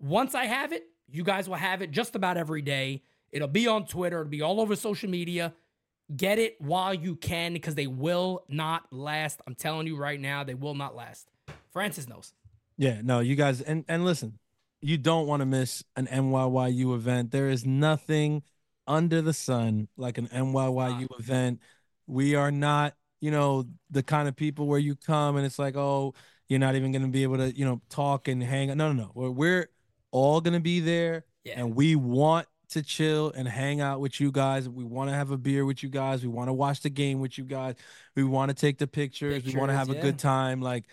Once I have it, you guys will have it just about every day. It'll be on Twitter, it'll be all over social media. Get it while you can because they will not last. I'm telling you right now, they will not last. Francis knows. Yeah, no, you guys, and and listen, you don't want to miss an NYYU event. There is nothing under the sun like an NYYU event. We are not, you know, the kind of people where you come and it's like, oh, you're not even going to be able to, you know, talk and hang. No, no, no. We're, we're all going to be there, Yeah. and we want to chill and hang out with you guys. We want to have a beer with you guys. We want to watch the game with you guys. We want to take the pictures. we want to Pictures, have a good time. Like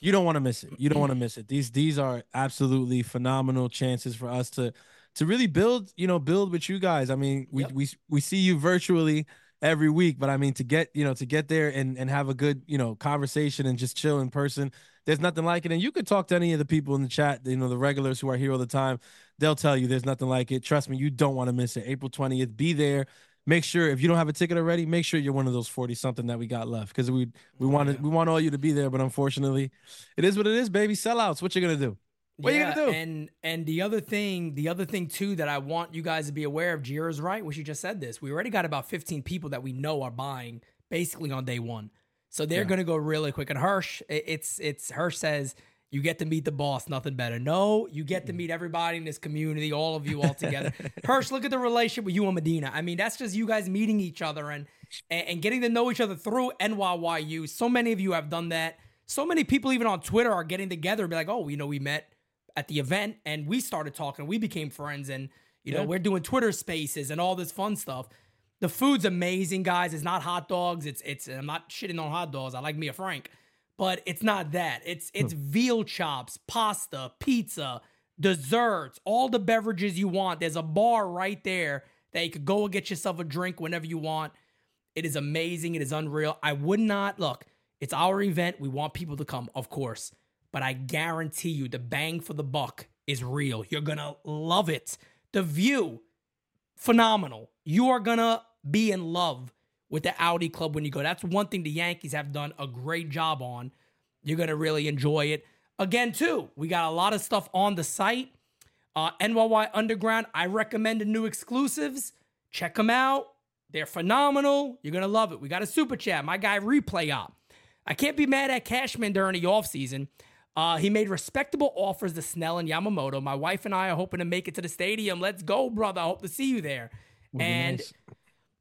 you don't want to miss it. You don't want to miss it. These these are absolutely phenomenal chances for us to to really build, you know, build with you guys. I mean, we Yep. we we see you virtually every week, but I mean to get, you know, to get there and and have a good, you know, conversation and just chill in person. There's nothing like it. And you could talk to any of the people in the chat, you know, the regulars who are here all the time. They'll tell you there's nothing like it. Trust me, you don't want to miss it. April 20th, be there. Make sure if you don't have a ticket already, make sure you're one of those 40 something that we got left because we we oh, want to we want all you to be there, but unfortunately, it is what it is, baby. Sellouts. What you gonna do? What are you gonna do? And and the other thing, the other thing too that I want you guys to be aware of, Jira's right. We should just said this. We already got about 15 people that we know are buying basically on day one. So they're Yeah. gonna go really quick. And Hirsch, it's it's Hirsch says you get to meet the boss, nothing better. No, you get to mm. meet everybody in this community, all of you all together. Hirsch, look at the relationship with you and Medina. I mean, that's just you guys meeting each other and, and and getting to know each other through NYYU. So many of you have done that. So many people, even on Twitter, are getting together and be like, "Oh, you know, we met at the event and we started talking. We became friends, and you know, Yeah. we're doing Twitter Spaces and all this fun stuff." The food's amazing, guys. It's not hot dogs. It's it's. I'm not shitting on hot dogs. I like me a Frank, but it's not that. It's hmm. it's veal chops, pasta, pizza, desserts, all the beverages you want. There's a bar right there that you could go and get yourself a drink whenever you want. It is amazing. It is unreal. I would not look. It's our event. We want people to come, of course, but I guarantee you, the bang for the buck is real. You're gonna love it. The view, phenomenal. You are gonna be in love with the Audi Club when you go. That's one thing the Yankees have done a great job on. You're gonna really enjoy it. Again, too, we got a lot of stuff on the site. Uh, NYY Underground, I recommend the new exclusives. Check them out. They're phenomenal. You're gonna love it. We got a super chat. My guy Replay Op. I can't be mad at Cashman during the offseason. Uh, he made respectable offers to Snell and Yamamoto. My wife and I are hoping to make it to the stadium. Let's go, brother. I hope to see you there. be and nice.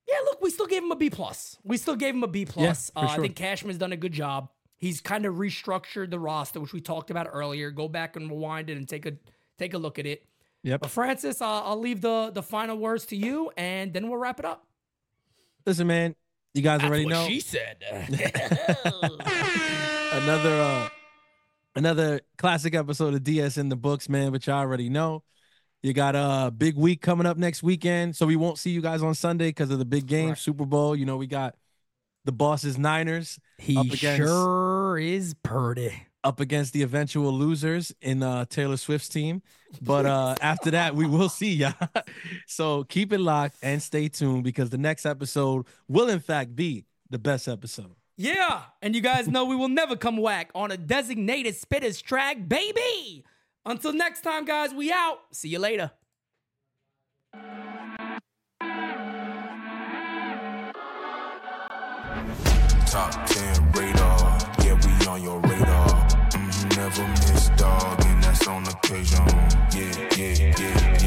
yeah, look, we still gave him a B plus. We still gave him a B plus. for uh, I think Cashman's done a good job. He's kind of restructured the roster, which we talked about earlier. Go back and rewind it and take a take a look at it. Yep. But Francis, uh, I'll leave the the final words to you, and then we'll wrap it up. Listen, man, you guys already know She said. another uh another classic episode of DS in the books, man. which I already know you got a big week coming up next weekend, so we won't see you guys on Sunday because of the big game, Right. Super Bowl. You know, we got the bosses Niners he Up against- sure is purdy. up against the eventual losers in uh Taylor Swift's team. But uh after that, we will see ya. so keep it locked and stay tuned because the next episode will in fact be the best episode. Yeah, and you guys know we will never come whack on a designated spitters track, baby. Until next time, guys, we out. See you later. Top 10 radar, yeah, we on your radar. Mhm, never miss, dog, and that's on occasion. Yeah, yeah, yeah,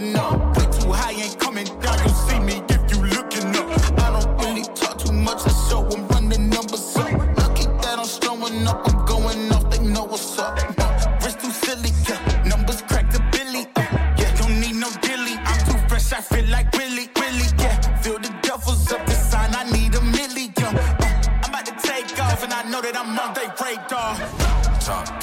I'm up. Way too high, ain't coming down. You see me if you looking up. I don't really talk too much, I show 'em run the numbers up. Lucky that I'm showing up, I'm going off, they know what's up. Uh, wrist too silly, yeah. Numbers crack the billy, yeah. Don't need no dilly, I'm too fresh, I feel like Willy, Willy, yeah. Feel the devil's up sign, I need a million. Uh, I'm about to take off, and I know that I'm on they radar. top 10 radar.